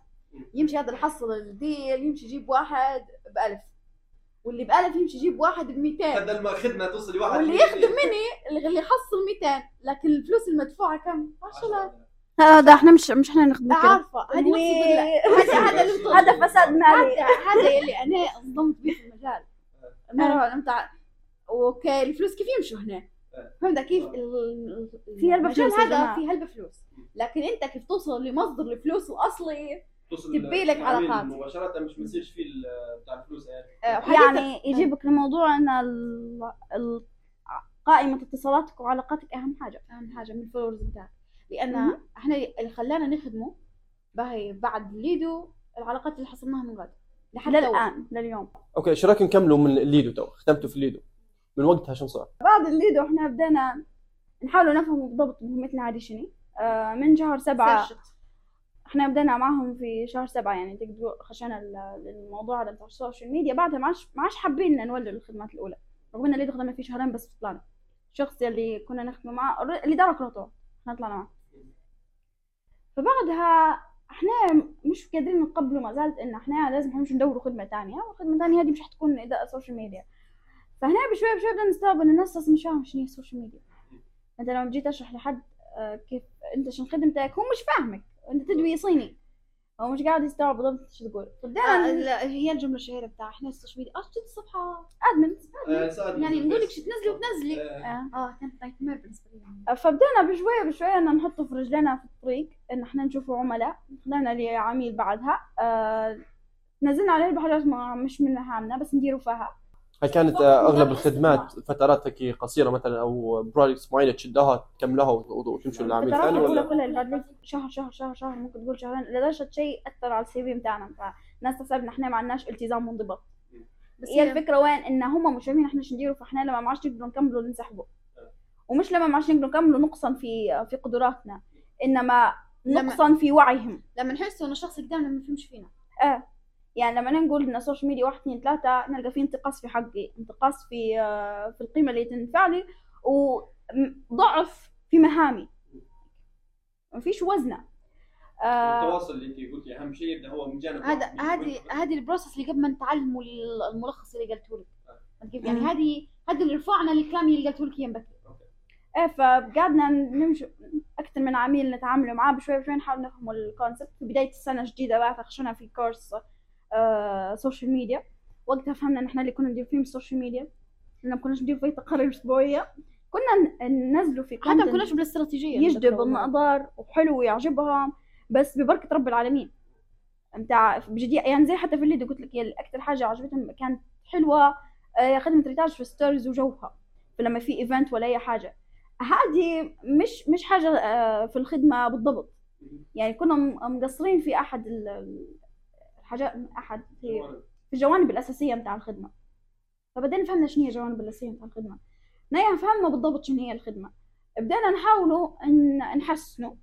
يمشي هذا اللي حصل الديل يمشي يجيب واحد ب 1000 واللي ب 1000 يمشي يجيب واحد ب 200 بدل ما خدمه توصل لواحد واللي يخدم مني اللي اللي يحصل 200 لكن الفلوس المدفوعة كم؟ 10000 هذا إحنا مش مش إحنا نخدم كده. عارفة. هذه. هذا هذا. هذا فساد مالي. هذا اللي أنا صدمت به في المجال. انت أوكي الفلوس كيف يمشوا هنا؟ فهمت كيف؟ ال- في هلبة المجال فلوس هذا. في هلبة فلوس. لكن أنت كيف توصل لمصدر الفلوس الأصلي؟ تبي لك علاقات. مباشرة مش فيه ال- بتاع الفلوس يعني. آه، يعني يجيبك لموضوع إن ال- ال- قائمة اتصالاتك وعلاقاتك أهم حاجة. أهم حاجة من ال followers بتاعك. لأن. إحنا اللي خلانا نخدمه باهي بعد ليدو العلاقات اللي حصلناها من غد لحد تو. للان لليوم okay إيش رأيك نكملوا من الليدو تو ختمتوا في الليدو من وقتها شو صار؟ بعد الليدو إحنا بدينا نحاول نفهم بالضبط مهمتنا هذه شنو آه، من شهر سبعة سيرشت. إحنا بدينا معهم في شهر سبعة يعني تقدروا خشينا ال- الموضوع هذا بتاع ال social media بعدها ما عادش ما عادش حابين نولي الخدمات الأولى رغم إن اللي خدمنا فيه شهرين بس طلعنا الشخص اللي كنا نخدم معاه اللي دار كرهته إحنا طلعنا معاه فبعدها إحنا مش قادرين نتقبلوا ما زالت ان إحنا لازم نمشي ندوروا خدمة ثانية والخدمة الثانية هذه مش حتكون اداء social media. فهنا بشوي بشوي بدنا نستوعب إن الناس أصلا مش فاهمة شنو هي ال social media. انت لما جيت أشرح لحد آه، كيف أنت شنو خدمتك هو مش فاهمك أنت تدوي صيني. هو مش قاعد يستوعب بالضبط شو تقول آه، لا، هي الجملة الشهيره بتاع إحنا ال social media. آه شفت الصفحه admin يعني نقول لك شو تنزلي وتنزلي. آه. آه. كانت nightmare بالنسبة لي. فبدينا بشوية بشوية إن نحطه في رجلنا في الطريق إن إحنا نشوفوا عملاء. طلعنا لعميل بعدها. آه نزلنا عليه بحاجات ما مش من مهامنا بس نديروا فيها هل كانت آه، أغلب الخدمات فترات هيك قصيرة مثلا أو projects معينة تشدها تكملها وت- وتمشوا لعميل ثاني ولا؟ كلها بعد شهر شهر شهر شهر ممكن تقول شهرين. لدرجة شيء أثر على ال CV بتاعنا فالناس تحسب إن إحنا ما عندناش التزام منضبط. بس هي الفكرة وين؟ إن هم مش فاهمين إحنا شو نديروا فإحنا لما ما عادش نقدروا نكملوا ننسحبوا. ومش لما ما عادش نقدروا نكملوا نقصا في في قدراتنا إنما نقصا في وعيهم. لما نحس ان الشخص اللي قدامنا ما يفهمش فينا. آه. يعني لما نقول إن ال social media واحد اثنين ثلاثة نلقى فيه انتقاص في حقي انتقاص في آه، في القيمة اللي تنفع لي وضعف في مهامي. ما فيش وزنة. آه التواصل اللي انت قلتي أهم شيء يبدا هو من جانب هذا. هذه هذه ال process اللي قبل ما نتعلموا الملخص اللي قلته لك. كيف؟ يعني. هذه هذا اللي رفعنا الكلام اللي قلته لك اياه بكري إيه فقعدنا نمشي أكثر من عميل نتعاملوا معاه بشوي بشوي نحاول نفهم ال concept في بداية السنة الجديده بعد خشينا في course آه social media وقتها فهمنا إن إحنا اللي كنا ندير فيه ال social media لما كناش ندير فيه تقارير أسبوعية. كنا ننزلوا في حتى ما كناش بالاستراتيجية يجذب النظر وحلو ويعجبهم بس ببركة رب العالمين. بتاع بجدية يعني زي حتى في اللي قلت لك هي أكثر حاجة عجبتهم كانت حلوة آه، خدمة ريتاج في stories وجوها. فلما في event ولا أي حاجة. هذه مش مش حاجة آه، في الخدمة بالضبط. يعني كنا مقصرين في أحد الحاجات أحد في في الجوانب الأساسية بتاع الخدمة. فبدينا فهمنا شنو هي الجوانب الأساسية بتاع الخدمة. نيا فهمنا بالضبط شنو هي الخدمة. بدينا نحاولوا إن نحسنوا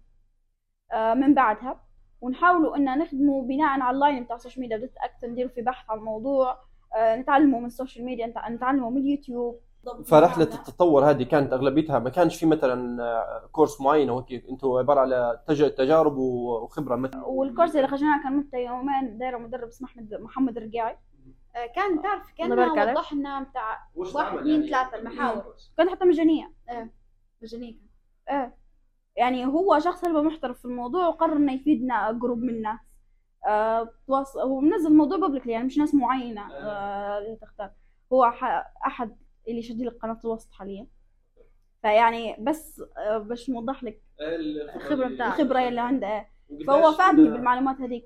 آه، من بعدها ونحاولوا إن نخدموا بناء على ال line بتاع ال social media بدأت أكثر ندير في بحث عن الموضوع آه، نتعلموا من ال social media نتع- نتعلموا من اليوتيوب. فرحلة التطور هذه كانت أغلبيتها ما كانش في مثلا آه، course معين وهيك أنتوا عبارة على تج- تجارب وخبرة مثلا. وال course اللي خرجناه كان مدته يومين. دايرة مدرب اسمه أحمد محمد الرقاعي آه، كان تعرف كان. وضح لنا بتاع وش واحد، اثنين، يعني؟ ثلاثة المحاور. كانت حتى مجانية. مجانية إيه يعني هو شخص هلبة محترف في الموضوع وقرر إنه يفيدنا group من الناس. آه تواص... هو منزل الموضوع بابليكلي يعني مش ناس معينة. آه. اللي تختار. هو ح... اللي يشد لك قناة الوسط حاليا. فيعني بس آه باش نوضح لك الخبرة بتاعك. الخبرة اللي عنده إيه. فهو فادني بالمعلومات هذيك.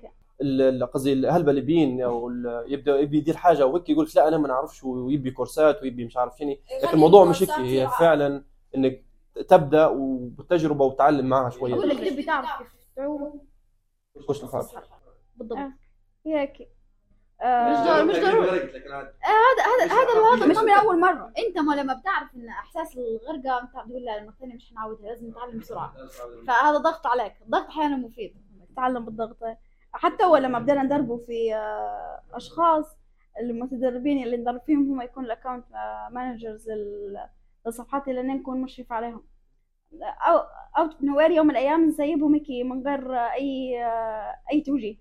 قصدي الهلبة اللي بين أو يبدا يبي يدير حاجة وهيك يقول لك لا أنا ما نعرفش ويبي كورسات ويبي مش عارف شنو. لكن الموضوع مش هيك هي فعلا إنك تبدأ وبالتجربه وتعلم معها شوية. أقول لك تبي تعرف كيف تعوم وش نفعل بالضبط. آه. مش آه ضروري- مش ضروري. عادي. هذا هذا هذا الواضح مش من أول مرة انت ما لما بتعرف إن إحساس الغرقة أنت بتقول لا المره الثانية مش حنعودها لازم نتعلم بسرعة. فهذا ضغط عليك الضغط أحيانا مفيد. تتعلم بالضغط. حتى هو لما بدينا ندربه في آه، أشخاص المتدربين اللي ندرب فيهم هم يكون ال account managers للصفحات اللي نكون مشرف عليهم. out of nowhere يوم من الأيام نسيبهم هيك من غير آه، أي آه، أي توجيه.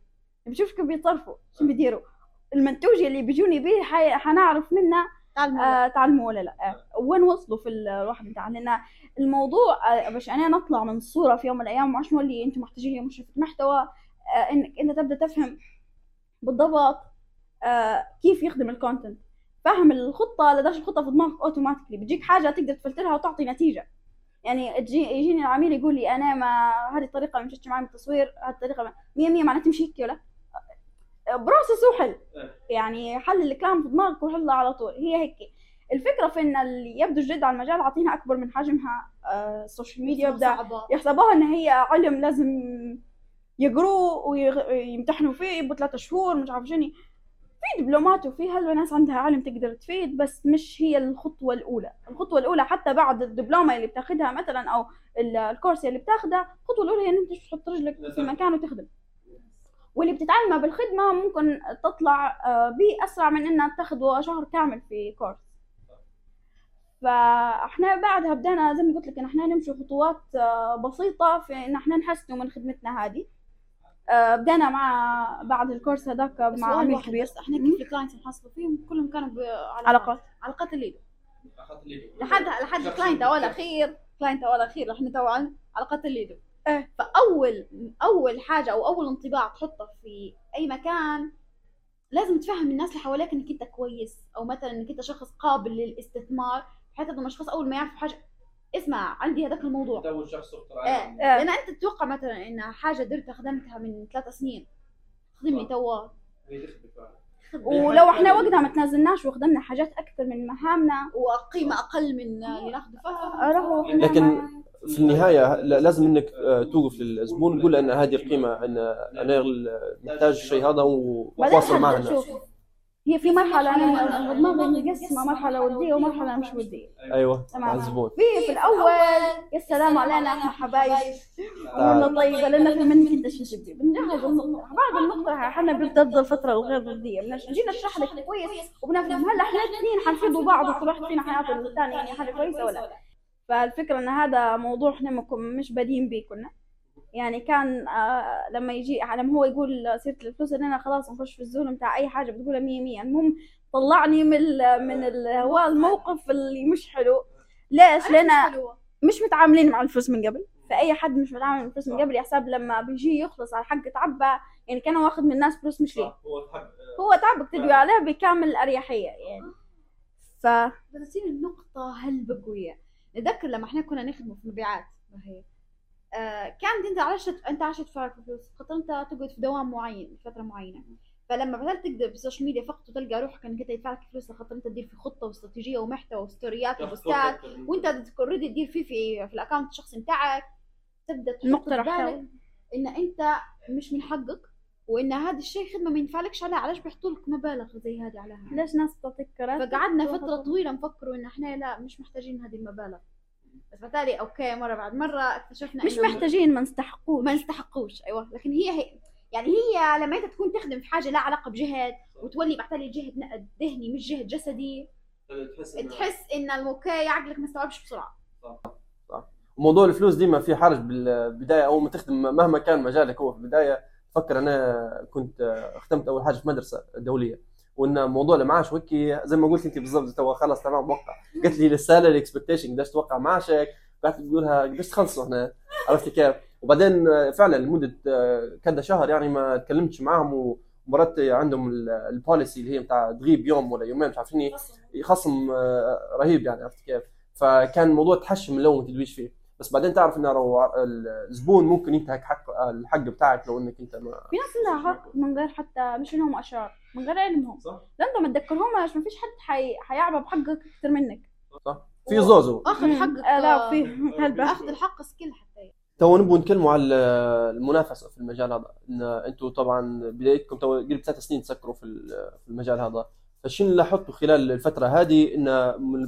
بشوف كيف بيتصرفوا شو بيديروا. المنتوج اللي بيجوني به حي- حنعرف منه آه تعلموا ولا لا. آه وين وصلوا في الواحد بتاع لأن الموضوع آه باش أنا نطلع من الصورة في يوم من الأيام شنو اللي أنتم محتاجين مشرفة محتوى آه انك انت تبدأ تفهم بالضبط آه كيف يخدم ال content فهم الخطة لدرجه الخطه في دماغك automatically بتجيك حاجة تقدر تفلترها وتعطي نتيجة. يعني تجي يجيني العميل يقول لي أنا ما هذه الطريقة اللي مشيت معي بالتصوير هذه الطريقة ما- مية مية معناتها تمشي هيك ولا؟ process وحل يعني حل الكلام في دماغك وحله على طول. هي هيك. الفكرة في إن اللي يبدو جديد على المجال عاطينها أكبر من حجمها ال social media يبدا. يحسبوها إن هي علم لازم يقروه ويمتحنوا فيه يبقوا ثلاثة شهور مش عارف شنو. في دبلومات وفي هلبة ناس عندها علم تقدر تفيد بس مش هي الخطوة الأولى. الخطوة الأولى حتى بعد الدبلومة اللي بتاخدها مثلا أو ال- الكورس اللي بتاخده الخطوة الأولى هي إن أنت تحط رجلك في مكان وتخدم. واللي بتتعلمه بالخدمة ممكن تطلع آه، بيه أسرع من إنها تاخد شهر كامل في كورس فاحنا بعدها بدينا زي ما قلت لك إن إحنا نمشي خطوات آه، بسيطة في إن إحنا نحسن من خدمتنا هذه. آه، بدينا مع بعد ال course هذاك مع عميل واحد كبير. بس إحنا كيف ال clients نحصلوا فيهم كلهم كانوا بعلاقات علاقات علاقات الليدو أخذت اللي- لحد لحد ال client. أول أخير client أول أخير. إحنا طبعا علاقات الليدو إيه. فاول أول حاجة أو أول انطباع تحطه في أي مكان لازم تفهم الناس اللي حواليك إنك أنت كويس أو مثلا إنك أنت شخص قابل للاستثمار بحيث إنهم الاشخاص أول ما يعرفوا حاجة اسمع عندي هذاك الموضوع أنت أول شخص إيه عليه إيه. لأن أنت تتوقع مثلا إن حاجة درتها خدمتها من ثلاث سنين تخدمني صح. توا هي. ولو إحنا وقتها ما تنازلناش وخدمنا حاجات أكثر من مهامنا. وقيمه أقل من اللي ناخذه فيها راحوا إحنا لكن ما- في النهاية لا- لازم إنك آه، توقف للزبون. تقول له أن هذه القيمه أن أنا محتاج الشيء هذا وتواصل معنا. هي في مرحلة أنا دماغي مقسمة مرحلة ودية ومرحلة مش ودية. أيوه. الزبون في في الأول يا سلام علينا إحنا حبايب. أمورنا طيبة لأن في منك أنت شو تبي بنجهز النقطة. بعد النقطة أحنا بتبدا الفترة الغير ودية. بنش- نجي نشرح لك كويس وبنفهم هلا إحنا الاثنين حنفيدوا بعض وكل واحد فينا حيعطي الثاني يعني حاجة كويسة ولا فالفكرة إن هذا موضوع إحنا مش بادين بيه كنا. يعني كان آه لما يجي لما هو يقول سيرة الفلوس إن أنا خلاص نخش في الزون بتاع أي حاجة بتقولها مية مية. المهم طلعني من ال من ال هو الموقف اللي مش حلو. ليش؟ لأن مش متعاملين مع الفلوس من قبل. فأي حد مش متعامل مع الفلوس من قبل يحسب لما بيجي يخلص على حق تعبى يعني كان واخد من الناس فلوس مش ليه. هو حق هو تعبك تدوي عليه بكامل الأريحية يعني. ف بس هلبة قوية نتذكر لما إحنا كنا نخدم في مبيعات هي؟ آه كانت انت علاش انت علاش تدفع لك فلوس خاطر انت تقعد في دوام معين فترة معينة. فلما بدأت تقدر بال social media فقط وتلقى روحك إنك أنت يدفع لك فلوس خاطر أنت تدير في خطة واستراتيجية ومحتوى وستوريات وبوستات وأنت already تدير فيه في في ال account الشخصي بتاعك تبدأ بالك إن أنت مش من حقك وإن هذا الشيء خدمة ما ينفعلكش عليها علاش بيحطوا لك مبالغ زي هذه عليها ليش ناس تعطيك فقعدنا فترة طويلة نفكروا إن إحنا لا مش محتاجين هذه المبالغ. بس بالتالي okay مرة بعد مرة اكتشفنا مش محتاجين ما نستحقوش. ما نستحقوش أيوه. لكن هي هي يعني هي لما أنت تكون تخدم في حاجة لها علاقة بجهد وتولي بالتالي جهد ذهني مش جهد جسدي تحس إن okay عقلك ما استوعبش بسرعة. موضوع الفلوس ديما في حرج بالبداية أول ما تخدم مهما كان مجالك هو في البداية فكر أنا كنت خدمت أول حاجة في مدرسة دولية. وإن موضوع المعاش وكي زي ما قلت انت بالضبط تو خلص تمام موقع قالت لي ال salary expectation قداش توقع معاشك. قعدت تقولها قداش تخلصوا إحنا عرفتي كيف؟ وبعدين فعلا لمدة كذا شهر يعني ما تكلمتش معاهم ومرات عندهم ال- البوليسي اللي هي بتاع تغيب يوم ولا يومين مش عارفين خصم. آه، رهيب يعني عرفت كيف؟ فكان الموضوع تحشم لو ما تدويش فيه. بس بعدين تعرف إنه الزبون ممكن ينتهك حق الحق بتاعك لو إنك أنت ما في ناس لها حق من غير حتى مش إنهم أشرار من غير علمهم. صح. لا أنت ما تذكرهمش ما فيش حد حي... حيعبى بحقك أكثر منك. في زوزو. اخذ حقك آه لا في هلبة. اخذ الحق skill حتى. تو نبغى نتكلموا على المنافسة في المجال هذا. إن أنتم طبعا بدايتكم تو قبل ثلاث سنين تسكروا في ال- في المجال هذا. فشنو اللي لاحظتوا خلال الفترة هذه؟ إن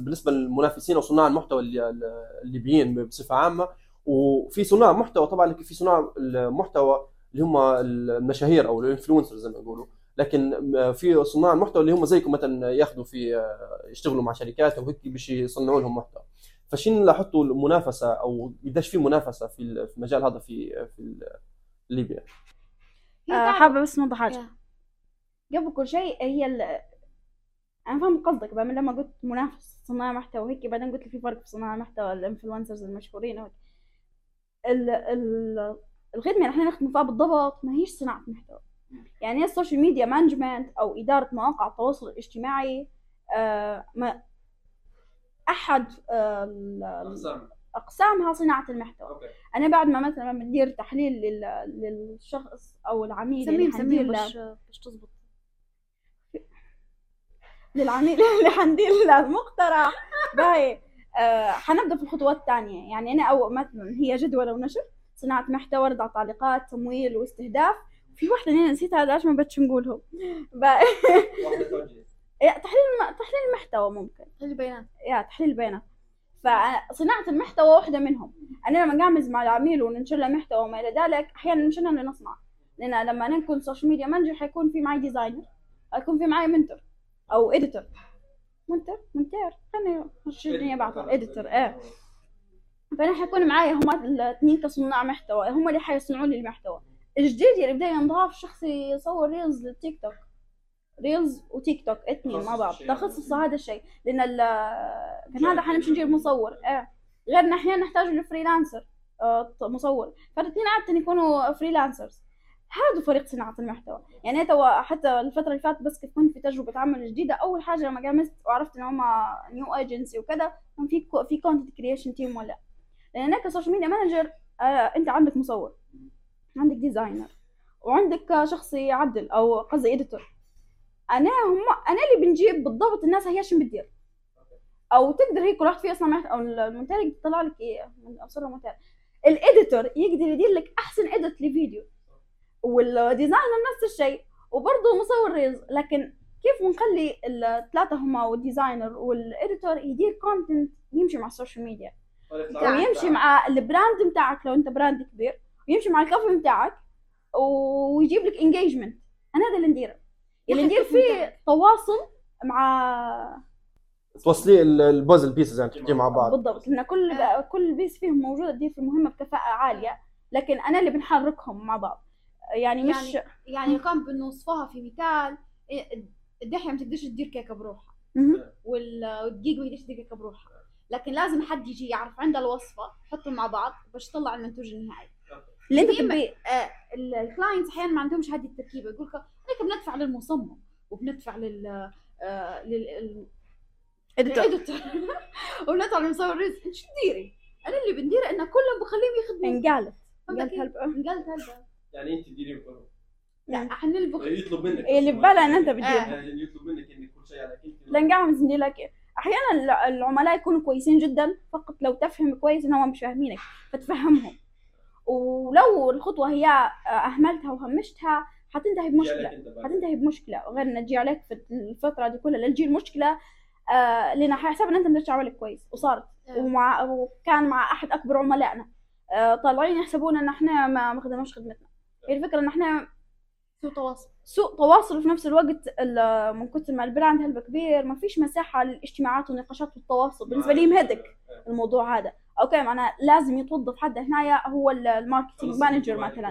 بالنسبة للمنافسين أو صناع المحتوى اللي- الليبيين بصفة عامة وفي صناع محتوى طبعا لكن في صناع المحتوى اللي هم المشاهير أو ال influencers زي ما يقولوا. لكن في صناع المحتوى اللي هم زيكم مثلا ياخذوا في يشتغلوا مع شركات أو هيك باش يصنعوا لهم محتوى. فشنو لاحظتوا المنافسة أو قديش في منافسة في ال- في المجال هذا في في ليبيا؟ آه حابة بس نوضح حاجة. يا. قبل كل شيء هي ال... أنا فاهم قصدك بقى من لما قلت منافس صناع محتوى وهيك بعدين قلت لي في فرق في صناع المحتوى الإنفلونسرز المشهورين وهيك. ال... ال... الخدمة اللي إحنا نخدم فيها بالضبط ما هيش صناعة محتوى. يعني ال social media management أو إدارة مواقع التواصل الاجتماعي آه ما أحد آه أقسامها. صناعة المحتوى. okay. أنا بعد ما مثلا بندير تحليل لل... للشخص أو العميل سميهم له- باش باش تزبط. للعميل اللي حندير له المقترح. باهي. آه حنبدأ في الخطوات الثانية. يعني أنا أو مثلا هي جدول ونشر. صناعة محتوى رد ع تعليقات تمويل واستهداف. في واحدة أنا نسيتها هذا ما بدش نقولهم. تحليل تحليل المحتوى ممكن. تحليل البيانات. يا تحليل البيانات. فصناعة المحتوى واحدة منهم. أنا لما قاعد مع العميل وننشر له محتوى وما إلى ذلك أحيانا مش أنا اللي نصنع. لأن لما أنا نكون social media manager حيكون في معي designer حيكون في معي مونتير أو editor مونتير مونتير خليني خليني بعرف editor إيه فأنا حيكون معايا هم الاثنين كصناع محتوى. هم اللي حيصنعوا لي المحتوى. الجديد اللي بدأ ينضاف شخص يصور reels للتيك توك. reels وتيك توك اثنين مع بعض. تخصص هذا الشيء. لأن كان هذا حنمشي نجيب مصور. إيه غيرنا أحيانا نحتاج ل freelancer آه مصور. فالاثنين عاده يكونوا freelancers هذا فريق صناعة المحتوى. يعني توا حتى الفترة اللي فاتت بس كنت في تجربة عمل جديدة. أول حاجة لما قعمزت وعرفت إن هما new agency وكذا كان في في content creation team ولا. لأن أنا ك social media manager أنت عندك مصور عندك designer وعندك شخص يعدل أو قصدي editor أنا هم أنا اللي بنجيب بالضبط الناس هي شو بتدير. أو تقدر هيك واحد فيه أصلا أو المونتير يقدر يطلع لك إيه؟ من ابصر المونتير. ال editor يقدر يدير لك أحسن edit لفيديو. وال designer نفس الشيء وبرضه مصور reels. لكن كيف بنخلي الثلاثه هما وال designer وال editor يدير content يمشي مع ال social media ويمشي مع ال brand بتاعك لو أنت brand كبير ويمشي مع الكافي بتاعك ويجيب لك engagement أنا هذا اللي نديره. اللي ندير فيه تواصل مع توصلي ال- ال puzzle pieces يعني تحكي مع بعض. بالضبط. لأن كل كل piece فيهم موجودة تدير في مهمه بكفاءة عالية. لكن أنا اللي بنحركهم مع بعض. يعني مش يعني يعني كان بنوصفها في مثال إيه، الدحية ما تقدرش تدير كيكة بروحها. والدقيق ما يقدرش يدير كيكة بروحها. لكن لازم حد يجي يعرف عنده الوصفة يحطهم مع بعض باش يطلع المنتوج النهائي. اللي انت في إما- تبي آه، ال- الكلاينتس أحيانا ما عندهمش هذه التركيبة يقول لك هيك بندفع للمصمم وبندفع لل آه، لل وبندفع لمصور الرزق إنت شو تديري؟ أنا اللي بندير ان كلهم بخليهم يخدموا انقالت. انقالت كيف؟ هلبة. انقلت هلبة. يعني انت تديرين كلهم لا. حنلبخ يطلب منك اللي ببالها إن أنت آه. بتدير يعني يطلب منك إنك كل شيء عليك انت لنقعهم زندي لك أحيانا الع- العملاء يكونوا كويسين جدا فقط لو تفهم كويس إن هم مش فاهمينك فتفهمهم. ولو الخطوة هي آه، أهملتها وهمشتها حتنتهي بمشكلة. حتنتهي بمشكلة. غير إن تجي عليك في الفترة دي كلها لتجي المشكلة آه لأن إن أنت مديرش عملك كويس. وصارت. آه. ومع وكان مع أحد أكبر عملائنا. آه طالعين يحسبون إن إحنا ما ما خدمناش خدمتنا. هي الفكرة ان إحنا سوء تواصل؟ سوء تواصل وفي نفس الوقت ال- من كثر ما ال brand هلبة كبير ما فيش مساحة للاجتماعات والنقاشات والتواصل. بالنسبة لي مهدك الموضوع هذا. okay معناها لازم يتوظف حد. هنا هو ال- ال marketing manager مثلا.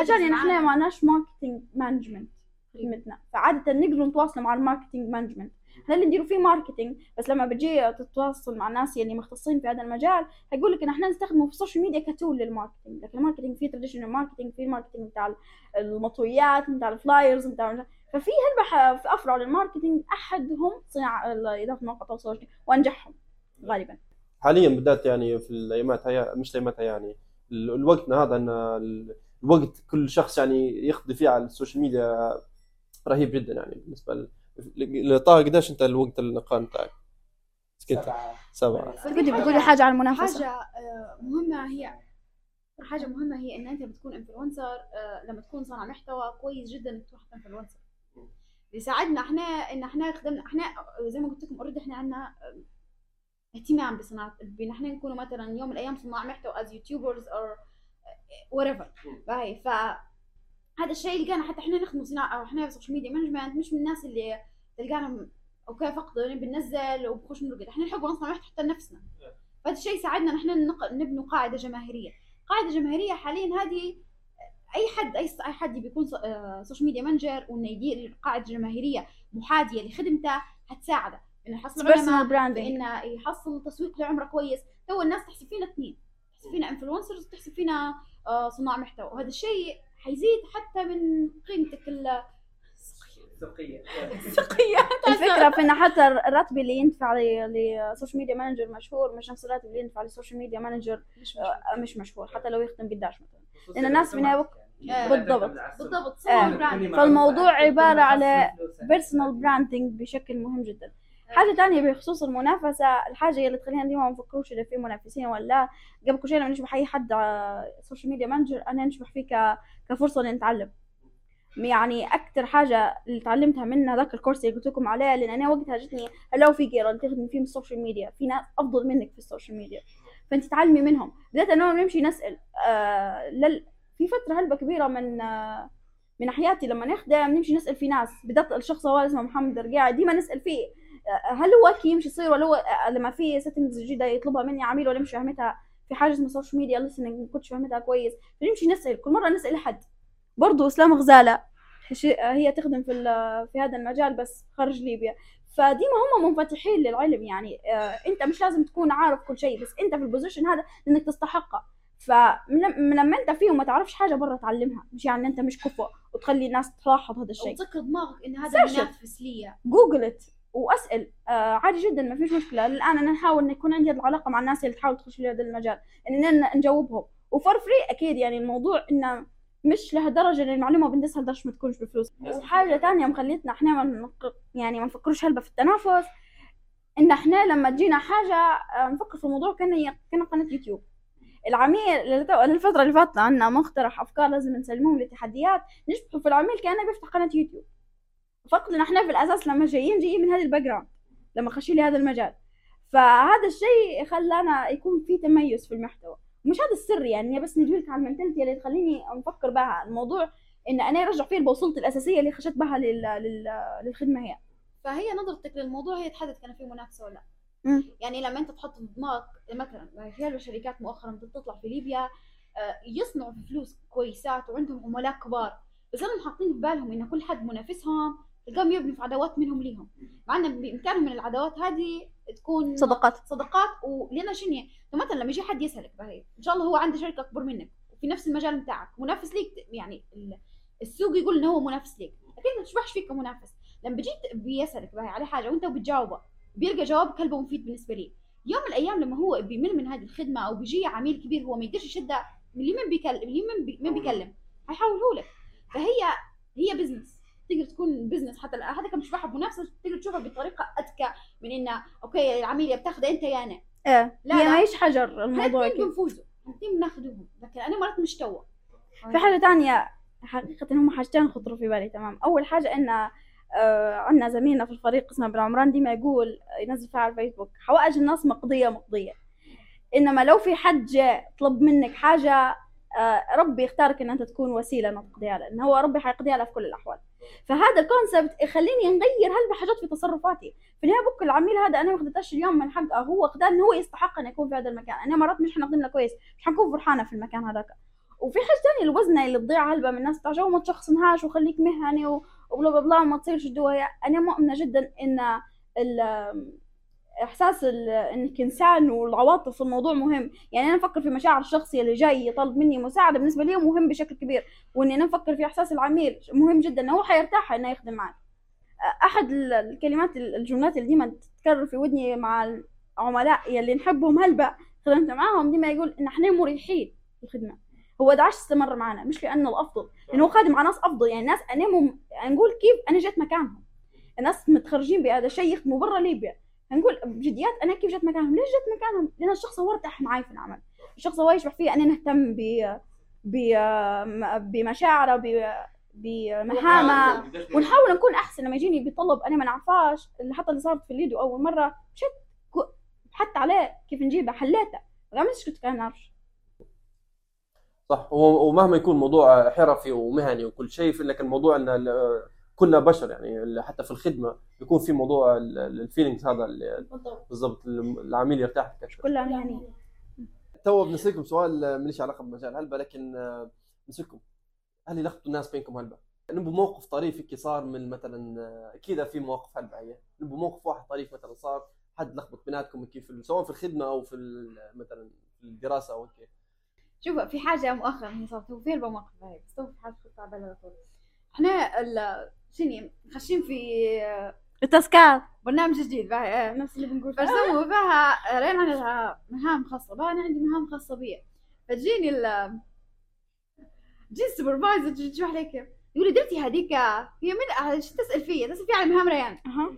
عشان يعني إحنا ما لناش marketing management خدمتنا فعادة نقدروا نتواصل مع ال marketing management إحنا اللي نديروا فيه marketing بس لما بتجي تتواصل مع الناس اللي مختصين في هذا المجال هيقول لك إن إحنا نستخدمه في ال social media ك tool لل marketing لكن ال marketing فيه traditional marketing فيه ال marketing بتاع المطويات بتاع ال flyers بتاع ففي هلبة في أفرع لل marketing أحدهم صناعة اداره مواقع التواصل الاجتماعي وأنجحهم غالبا. حاليا بالذات يعني في الأيامات هي مش الأيامات يعني ال- الوقتنا هذا إن ال- الوقت كل شخص يعني يقضي فيه على ال social media رهيب جدا يعني بالنسبة طه قديش انت الوقت النقان بتاعك؟ كنت سبعة. سبعة. تقولي بتقولي حاجة عن المنافسة. حاجة آه، مهمة هي حاجة مهمة هي إن أنت بتكون influencer لما تكون صانع محتوى كويس جدا إنك تروح influencer بيساعدنا إحنا إن إحنا خدمنا إحنا زي ما قلت لكم already إحنا عندنا اهتمام بصناعة بإن إحنا نكونوا مثلا يوم من الأيام صناع محتوى as YouTubers أو whatever. باهي ف هذا الشيء لقينا حتى إحنا نخدم صناعة إحنا في ال social media management مش من الناس اللي تلقانا okay فقط بننزل وبخش نرقد إحنا نحب نصنع محتوى حتى لنفسنا. فهذا الشيء ساعدنا إن إحنا نق- نبنوا قاعدة جماهيرية. قاعدة جماهيرية حاليا هذه أي حد أي أي حد بيكون social media manager وإنه يدير قاعدة جماهيريه محاذيه لخدمته هتساعده إنه يحصل personal علماء إنه يحصل تسويق لعمره كويس. تو الناس تحسب فينا اثنين تحسب فينا influencers تحسب فينا آه، صناع محتوى. وهذا الشيء حيزيد حتى من قيمتك ال سوقية الفكرة في إن حتى الراتب اللي يندفع ل- ل social media manager مشهور مش نفس الراتب اللي يندفع ل social media manager مش آه، مش مشهور حتى لو يخدم قداش مثلا. لأن الناس النهاية وقت- آه، بالضبط. بالضبط. آه، فالموضوع عبارة على personal branding بشكل مهم جدا. حاجة تانية بخصوص المنافسة الحاجة اللي تخلينا ديما ما نفكروش إذا في منافسين ولا لا. قبل كل شيء لما نشبح أي حد على ال social media manager أنا نشبح فيه ك... كفرصة لنتعلم. يعني أكتر حاجة اللي تعلمتها من هذاك الكورس اللي قلت لكم عليه لأن أنا وقتها جتني لو في اللي تخدم فيه ال social media في ناس أفضل منك في ال social media فأنت تعلمي منهم. بدأت أنا نمشي نسأل آه لل... في فترة هلبة كبيرة من آه من حياتي لما نخدم نمشي نسأل في ناس بدأت الشخص هو اسمه محمد رقاعي ديما نسأل فيه. هل هو كي يمشي يصير ولا هو آه، لما في settings جديدة يطلبها مني عميل ولا مش فاهمتها في حاجة اسمها social media listening ما كنتش فاهمتها كويس. فنمشي نسأل كل مرة نسأل حد برضو إسلام غزالة ش- هي تخدم في في هذا المجال بس خارج ليبيا. فديما هم منفتحين للعلم يعني آه، أنت مش لازم تكون عارف كل شيء بس أنت في ال position هذا إنك تستحقه فلما أنت فيه وما تعرفش حاجة برا تعلمها. مش يعني أنت مش كفؤ وتخلي الناس تلاحظ هذا الشيء. وتذكر دماغك إن هذا. منافس ليا. Googleت وأسأل آه عادي جدا ما فيش مشكلة. الآن أنا نحاول إن يكون عندي العلاقة مع الناس اللي تحاول تخش في هذا المجال اننا نجاوبهم. و for free أكيد يعني الموضوع إنه مش لهالدرجة ان المعلومة بندسها لدرجه ما تكونش بفلوس. وحاجة تانية مخليتنا إحنا ما يعني ما نفكروش هلبة في التنافس. إن إحنا لما تجينا حاجة آه، نفكر في الموضوع كان كان قناة يوتيوب. العميل للفتره اللي فاتت عندنا مقترح أفكار لازم نسلمهم لتحديات نشبه في العميل كأنه بيفتح قناة يوتيوب. فقط إن إحنا في الأساس لما جايين جايين من هذا ال background لما خشين لي هذا المجال. فهذا الشيء خلانا يكون في تميز في المحتوى. مش هذا السر يعني بس ندلك على المنتاليتي اللي تخليني نفكر بها. الموضوع إن أنا أرجع فيه البوصلة الأساسية اللي خشيت بها لل... لل... للخدمة هي. فهي نظرتك للموضوع هي تحدد كان في منافسة ولا لأ. يعني لما أنت تحط في دماغك مثلا في الشركات مؤخرا بدها تطلع في ليبيا آه، يصنعوا فلوس كويسات وعندهم عملاء كبار بس هم حاطين في بالهم إن كل حد منافسهم تلقاهم يبنوا في عداوات منهم ليهم. مع إن بامكانهم من العداوات هذه تكون صداقات. صداقات ولنا شنو؟ مثلا لما يجي حد يسألك باهي إن شاء الله هو عنده شركة أكبر منك وفي نفس المجال بتاعك منافس ليك يعني ال- السوق يقول إنه هو منافس ليك. لكن ما تشبهش فيك كمنافس. لما بيجي بيسألك باهي على حاجة وأنت بتجاوبه بيلقى جواب كلبه مفيد بالنسبة لي. يوم من الأيام لما هو بيمل من هذه الخدمة أو بيجي عميل كبير هو ما يقدرش يشدها اللي من بيكلم اللي من بي... من بيكلم هيحوله لك. فهي هي business تقدر تكون business حتى هذا كان بيشبهها بمنافسه تقدر تشوفها بطريقة أذكى من إنه okay العميل يا بتاخذ أنت يا أنا. إيه. لا، هي لا. ما هيش حجر الموضوع كده بنفوزوا الاثنين بناخذوهم لكن أنا مرات مش توا في حاجة تانية حقيقة هم حاجتين خطروا في بالي تمام. أول حاجة إن آه عندنا زميلنا في الفريق اسمه بن عمران ديما يقول ينزل فيها على الفيسبوك حوائج الناس مقضية مقضية. إنما لو في حد جاء طلب منك حاجة آه ربي يختارك إن أنت تكون وسيلة إنه تقضيها لأن هو ربي حيقضيها له في كل الأحوال. فهذا الكونسبت يخليني نغير هلبة حاجات في تصرفاتي. في النهاية بك العميل هذا أنا ما خدتش اليوم من حقه. هو خدها إنه هو يستحق إنه يكون في هذا المكان. أنا مرات مش حنقدم له كويس. مش حنكون فرحانة في المكان هذاك. وفي حاجة تانية الوزنه اللي تضيع هلبة من الناس بتاع وما تشخصنهاش وخليك مهني وبلا بلا بلا وما تصيرش الدوايا. أنا مؤمنة جدا إن إحساس إنك إنسان والعواطف في الموضوع مهم. يعني أنا أفكر في مشاعر الشخص اللي جاي يطلب مني مساعدة بالنسبة لي مهم بشكل كبير وإني أنا أفكر في إحساس العميل مهم جدا إنه هو حيرتاح إنه يخدم معك أحد ال- الكلمات الجملات اللي ديما تتكرر في ودني مع العملاء يلي نحبهم هلبة خدمت معاهم ديما يقول إن إحنا مريحين في الخدمة. هو داعش استمر معنا مش لأنه الأفضل لأنه هو خادم مع ناس أفضل. يعني ناس أنا. نقول كيف أنا جيت مكانهم. الناس متخرجين بهذا الشيء يخدموا برا ليبيا. نقول بجديات أنا كيف جيت مكانهم؟ ليش جيت مكانهم؟ لأن الشخص هو ارتاح معي في العمل. الشخص هو يشبح فيه أنا نهتم ب ب بمشاعره ب بمهامه. ونحاول نكون أحسن. لما يجيني بيطلب أنا ما نعرفاش اللي حتى اللي صارت في اليدو أول مرة مشيت بحثت عليه كيف نجيبه حليته. ما عملتش كنت كان نعرفش صح ومهما يكون موضوع حرفي ومهني وكل شيء لكن الموضوع إن كلنا بشر يعني حتى في الخدمة بيكون في موضوع ال feelings هذا بالضبط. العميل يرتاح. كلها مهنيه تو بنسألكم سؤال ماليش علاقة بمجال هلبة لكن آه، بنسألكم هل يلخبطوا الناس بينكم هلبة؟ نبغى موقف طريف هيك صار من مثلا آه، أكيد في مواقف هلبة هي. نبغى موقف واحد طريف مثلا صار حد لخبط بيناتكم كيف سواء في الخدمة أو في ال- مثلا في الدراسة أو هيك. شوف في حاجة مؤخرا هي صارت في أربع مواقف هيك بس في حاجة كنت على طول. إحنا ال- شنو خاشين في ال taskات. برنامج جديد باهي إيه نفس اللي بنقول. فسووا فيها ريان عندها مهام خاصة. بقى أنا عندي مهام خاصة بي فتجيني ال جي ال supervisor تجي تشوف عليك؟ يقول لي درتي هذيك هي من شو تسأل فيا تسأل فيها عن مهام ريان. أها.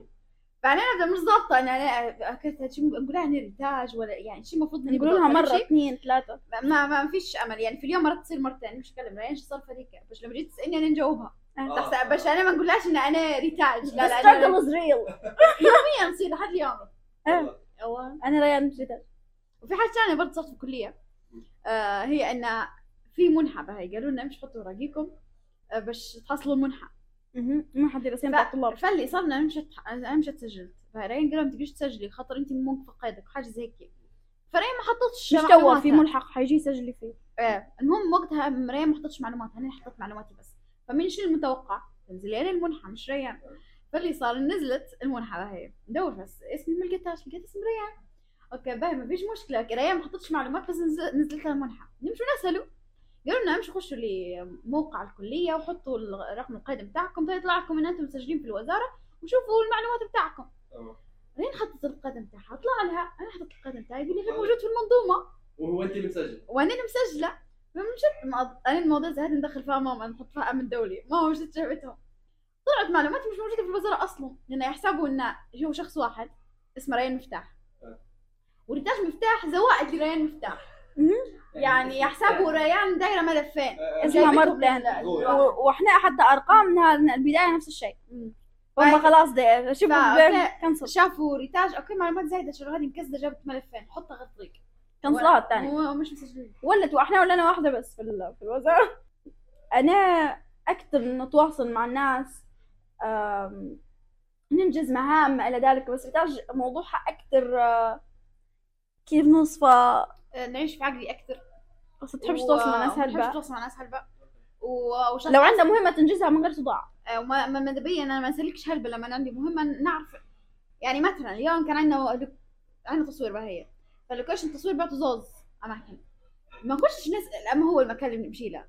بعدين أنا مش ضابطة أنا أنا كنت شو نقول لها إني ريتاج ولا يعني شو المفروض نقول لها مرة؟ اثنين ثلاثة. ما ما فيش أمل. يعني في اليوم مرات تصير مرتين مش كلام. ريان شو صار في هذيك؟ بس لما جيت تسألني أنا نجاوبها. آه. تحت بس أنا ما نقولهاش إن أنا ريتاج. لا لا أنا is real. يوميا نصير لحد اليوم. آه. أنا ريان مش ريتاج. وفي حاجة ثانية برضه صارت في الكلية. آه هي إن في منحة بهي قالوا لنا امشي حطوا وراقيكم. آه باش تحصلوا المنحة. حد يرسم بتاع الطلاب فاللي صرنا أنا مشت أنا مشت سجلت فريان قالوا ما تقدريش تسجلي خاطر أنت موقفه قيدك وحاجه زي هيك. فريان ما حطتش مش توا في. ملحق حيجي يسجلي فيه. آه. المهم وقتها ريان ما حطتش معلوماتها. أنا حطيت معلوماتي بس. فمين شنو المتوقع؟ تنزل لي المنحة مش ريان. فاللي صار نزلت المنحة هي. ندور بس اسمي ما لقيتهاش لقيت اسم ريان. okay باهي ما فيش مشكلة. ريان ما حطتش معلومات بس نزل- نزلت لها المنحة. نمشوا نسالوا قالوا لنا امشوا خشوا لموقع الكلية وحطوا الرقم القيد بتاعكم. فيطلع لكم إن أنتم مسجلين في الوزارة وشوفوا المعلومات بتاعكم. رين حطت القدم بتاعها. طلع لها أنا حطيت القدم بتاعي يقول لي غير موجود في المنظومة. وهو أنت اللي مسجل. وأنا اللي مسجلة. فمشت ما- أنا الموضوع زي هذا ندخل فيها ماما نحط فيها أمن دولي. ماما مشت جابتهم طلعت معلومات مش موجودة في الوزارة أصلا. لأن يحسبوا إن هو شخص واحد اسمه ريان مفتاح. أه. وريتاج مفتاح زوائد لريان مفتاح. يعني يحسبوا ريان دايرة ملفين اسمها و- وإحنا حتى ارقامنا من البداية نفس الشيء. هم طيب. خلاص ده شوفوا. كنسل. شافوا ريتاج. أوكي معلومات زايدة. شنو هذه مكسدة جابت ملفين. حطها غير طريق. كنسلوها الثانية هو مش مسجلين. ولت وإحنا ولا أنا واحدة بس في ال- في الوزارة. أنا أكثر نتواصل مع الناس ننجز مهام إلى ذلك بس ريتاج موضوعها أكثر آه، كيف نوصفه نعيش في عقلي أكثر بس تحبش تتواصل مع ناس هلبة. تتواصل مع ناس هلبة. و- لو عندها مهمة تنجزها من غير صداع. آه، وما ما أنا ما أسألكش هلبة لما عندي مهمة نعرف. يعني مثلا اليوم كان عندنا عندنا تصوير بهية فال location تصوير بعته زوز. اماكن ما نخش نسال اما هو المكان اللي بنمشي له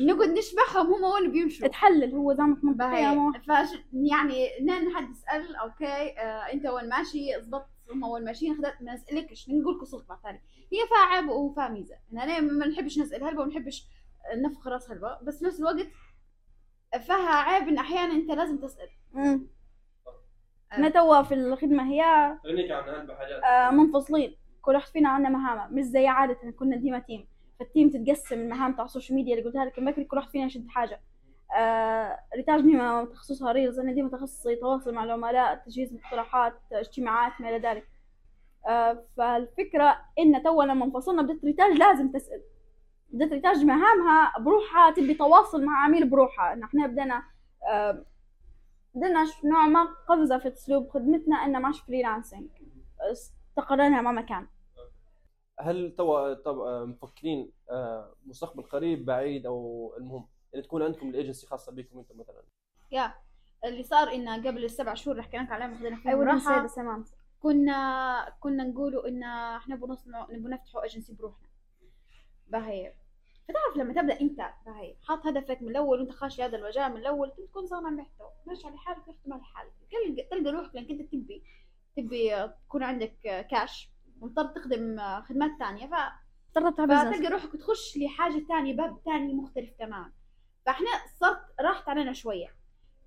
نقعد نشبعهم هم هو اللي بيمشوا. تحلل هو زعمك منطقية فش يعني نان حد يسأل أوكي آه أنت وين ماشي زبط هم وين ماشيين خدت ما نسألكش نقول قصتك بعد ثاني هي فيها عيب وفيها ميزه أنا ما نحبش نسال هلبة وما نحبش نفخ راس هلبة بس في نفس الوقت فيها عيب إن أحيانا أنت لازم تسأل. مم. إحنا توا في الخدمة هي عن آه، منفصلين. كل واحد فينا عندنا مهامة مش زي عادة كنا ديما تيم فال team تتقسم المهام تاع ال social media اللي قلتها لك بكري كل واحد فينا يشد حاجة. آه ريتاج ديما تخصصها reels أنا ديما تخصصي تواصل مع العملاء تجهيز مقترحات اجتماعات ما إلى ذلك. آه فالفكرة إن تو لما انفصلنا بدت ريتاج لازم تسأل. بدت ريتاج مهامها بروحها تبي تواصل مع عميل بروحها. ان إحنا بدنا آه بدنا ش- نوع ما قفزة في أسلوب خدمتنا إنه ماش freelancing استقرينا مع مكان هل توا طب آه، مفكرين آه، مستقبل قريب بعيد أو المهم ان تكون عندكم الإيجنسي خاصة بكم أنتم مثلا؟ يا اللي صار إنه قبل السبع شهور اللي حكينا لك عليهم خذينا فيهم راحه كنا كنا نقولوا ان إحنا نبغى نصنع نبغى نفتحوا إيجنسي بروحنا. باهي فتعرف لما تبدأ أنت باهي حاط هدفك من الأول وأنت خاشي هذا المجال من الأول تكون صانع محتوى ماشي على حالك على حالك. تلقى تلقى روحك لأنك أنت تبي تبي تكون عندك كاش ومضطر تخدم خدمات ثانية ف فتلقى روحك تخش لحاجة ثانية باب ثاني مختلف تماما. فإحنا صرت راحت علينا شوية.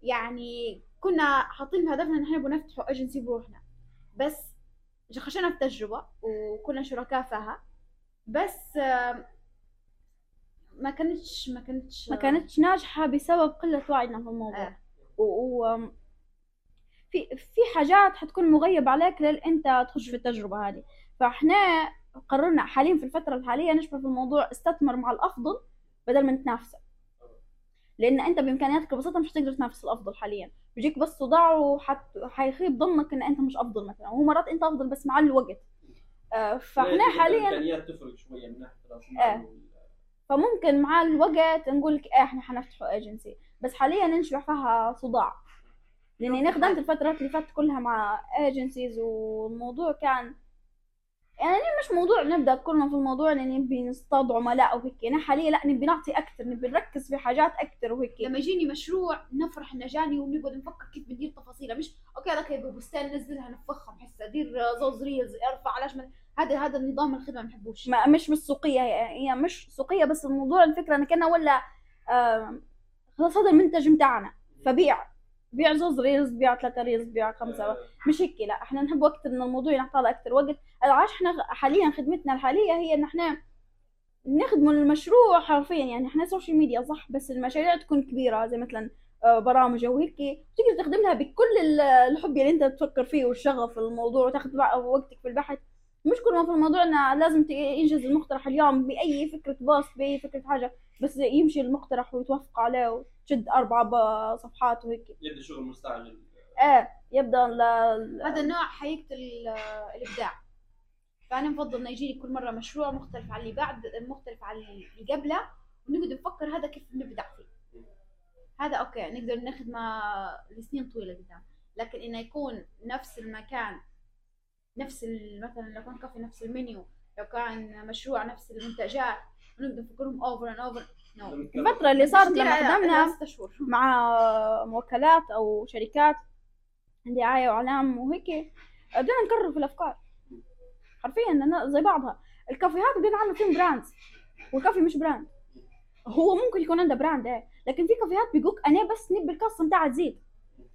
يعني كنا حاطين هدفنا إن إحنا نبغى نفتحوا ايجنسي بروحنا. بس خشينا في تجربة وكنا شركاء فيها. بس ما كانتش ما كانتش ما كانتش ناجحة بسبب قلة وعينا في الموضوع. آه. و... و... في في حاجات حتكون مغيب عليك لين أنت تخش في التجربة هذه. فإحنا قررنا حاليا في الفترة الحالية نشبه في الموضوع استثمر مع الأفضل بدل من تنافسه لأن أنت بإمكانياتك البسيطة مش هتقدر تنافس الأفضل حاليا. بيجيك بس صداع وحت... حيخيب ظنك إن أنت مش أفضل مثلا. ومرات أنت أفضل بس مع الوقت. آه، فإحنا حاليا الإمكانيات تفرق شوية من ناحية راس آه. المال وال- فممكن مع الوقت نقول لك إيه إحنا حنفتحوا ايجنسي بس حاليا نشبع فيها صداع. لأني أنا خدمت الفترات اللي فاتت كلها مع agencies والموضوع كان يعني مش موضوع نبدأ كلنا في الموضوع اني نبي نصطاد عملاء وهيك أنا حاليا لا نبي نعطي أكثر نبي نركز في حاجات أكثر وهيك. لما يجيني مشروع نفرح إنه جاني ونقعد نفكر كيف بندير تفاصيله. مش okay هذاك يبقى بستان نزلها نفخها بحس أدير زوز reels أرفع علاش ما- هذا هذا النظام الخدمة ما نحبوش ما مش بالسوقيه هي, هي مش سوقية بس الموضوع الفكرة ان كنا ولا آم، خلاص هذا المنتج بتاعنا. فبيع بيع زوز reels بيع ثلاثة reels بيع خمسة مش هيك لا إحنا نحب وقت ان الموضوع ينعطى أكثر وقت. عاش إحنا حاليا خدمتنا الحالية هي إن إحنا نخدم المشروع حرفيا يعني إحنا social media صح بس المشاريع تكون كبيرة زي مثلا آه، برامج أو هيك. تقدر تخدمها بكل ال- الحب اللي أنت تفكر فيه والشغف الموضوع وتاخذ وقتك في البحث. مش كل ما في الموضوع إنه لازم ينجز المقترح اليوم بأي فكرة post بأي فكرة حاجة بس يمشي المقترح ويتوافق عليه وتشد أربع صفحات وهيك. يبدأ شغل مستعجل. إيه يبدأ ل- هذا النوع حقيقة ال- الإبداع. فأنا بفضل إنه يجيني كل مرة مشروع مختلف عن اللي بعد مختلف عن اللي قبله ونقعد نفكر هذا كيف نبدع فيه. هذا okay نقدر نخدمه لسنين طويلة قدام. لكن إنه يكون نفس المكان نفس مثلا لو كان كافي نفس المنيو لو كان مشروع نفس المنتجات ونقدر نفكرهم over and over no الفترة اللي صارت لما خدمنا شهور مع وكالات أو شركات دعايه وأعلام وهيك بدنا نكرر في الأفكار. حرفيا زي بعضها. الكافيهات بدنا نعمل فيهم brands والكافي مش brand هو ممكن يكون عنده براند إيه لكن في كافيهات بيقولك أنا بس نبي القصة بتاعها تزيد.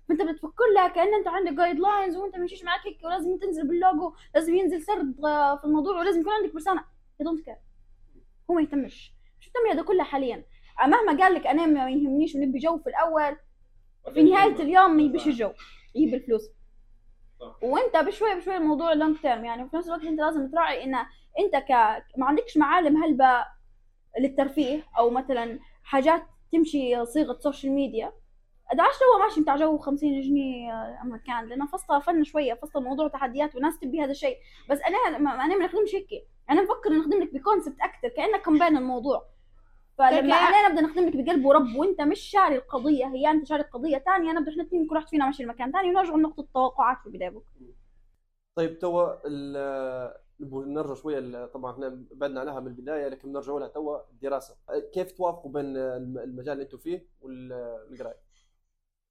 فانت بتفكر لها كأن انت عندك جايد لاينز وانت مشيش معك هيك ولازم تنزل باللوجو لازم ينزل سرد في الموضوع ولازم يكون عندك برسانه يا دونت كير هو ما يهتمش. مش مهتم هذا كله حاليا. مهما قال لك أنا ما يهمنيش ونبي جو في الأول في نهاية اليوم ما يبيش الجو. يجيب الفلوس. وأنت بشوي بشوي الموضوع لونج تيرم يعني وفي نفس الوقت أنت لازم تراعي إن أنت ك ما عندكش معالم هلبة للترفيه أو مثلا حاجات تمشي صيغة سوشيال ميديا ادعاش هو ماشي بتاع جو 50 جنيه أما كان لأنه فصل فن شوية فصل الموضوع تحديات وناس تبي هذا الشيء. بس أنا ما أنا ما نخدمش هيك. أنا بفكر نخدم لك بكونسبت أكثر كأنك كمبين الموضوع. فلما أنا نبدأ نخدم لك بقلب ورب وأنت مش شاري القضية هي أنت شاري قضية ثانية نبدأ إحنا الاثنين كل واحد فينا ماشي لمكان ثاني ونرجع لنقطة التوقعات في البداية بكرة. طيب توا نرجع شوية ال- طبعا إحنا بعدنا عنها من البداية لكن نرجع لها توا الدراسة. كيف توافقوا بين الم- المجال اللي أنتم فيه والقرايه؟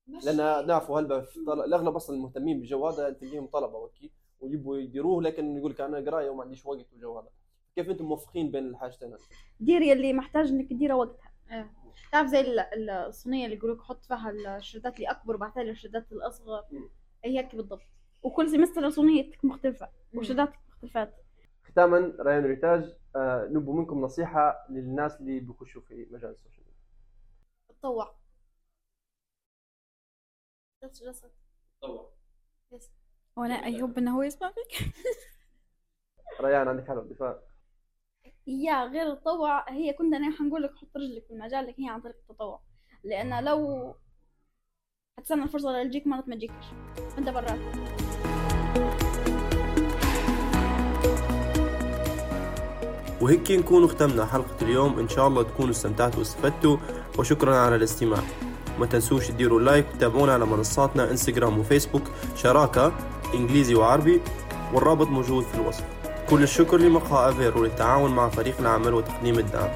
لأن نعرفوا هلبا طل... الأغلب أصلا المهتمين بالجو هذا تلقيهم طلبة وكي ويبوا يديروه لكن يقول لك أنا قراية وما عنديش وقت والجو هذا. كيف أنتم موفقين بين الحاجتين هذه؟ ديري اللي محتاج إنك تديرها وقتها. تعرف زي ال- ال- الصينية اللي يقولوا لك حط فيها الشدات اللي أكبر وبعد ذلك الشدات الأصغر. هي هيك بالضبط. وكل سمستر صينيتك مختلفة وشداتك مختلفات. ختاما ريان ريتاج آه نبغى منكم نصيحة للناس اللي بيخشوا في مجال السوشيال ميديا. تطوع. بس جلست طبعا. وأنا اي هوب انه هو يسمع فيك؟ ريان عندك حلقة دفاع. يا غير التطوع هي كنت أنا حنقول لك حط رجلك في المجال لكن هي عن طريق التطوع. لأن لو هتستنى الفرصة اللي تجيك مرات ما تجيكش. أنت برات وهيك نكون ختمنا حلقة اليوم. إن شاء الله تكونوا استمتعتوا واستفدتوا. وشكرا على الاستماع. ما تنسوش تديروا like وتتابعونا على منصاتنا انستغرام وفيسبوك شراكة إنجليزي وعربي والرابط موجود في الوصف. كل الشكر لمقهى أفيرو للتعاون مع فريق العمل وتقديم الدعم.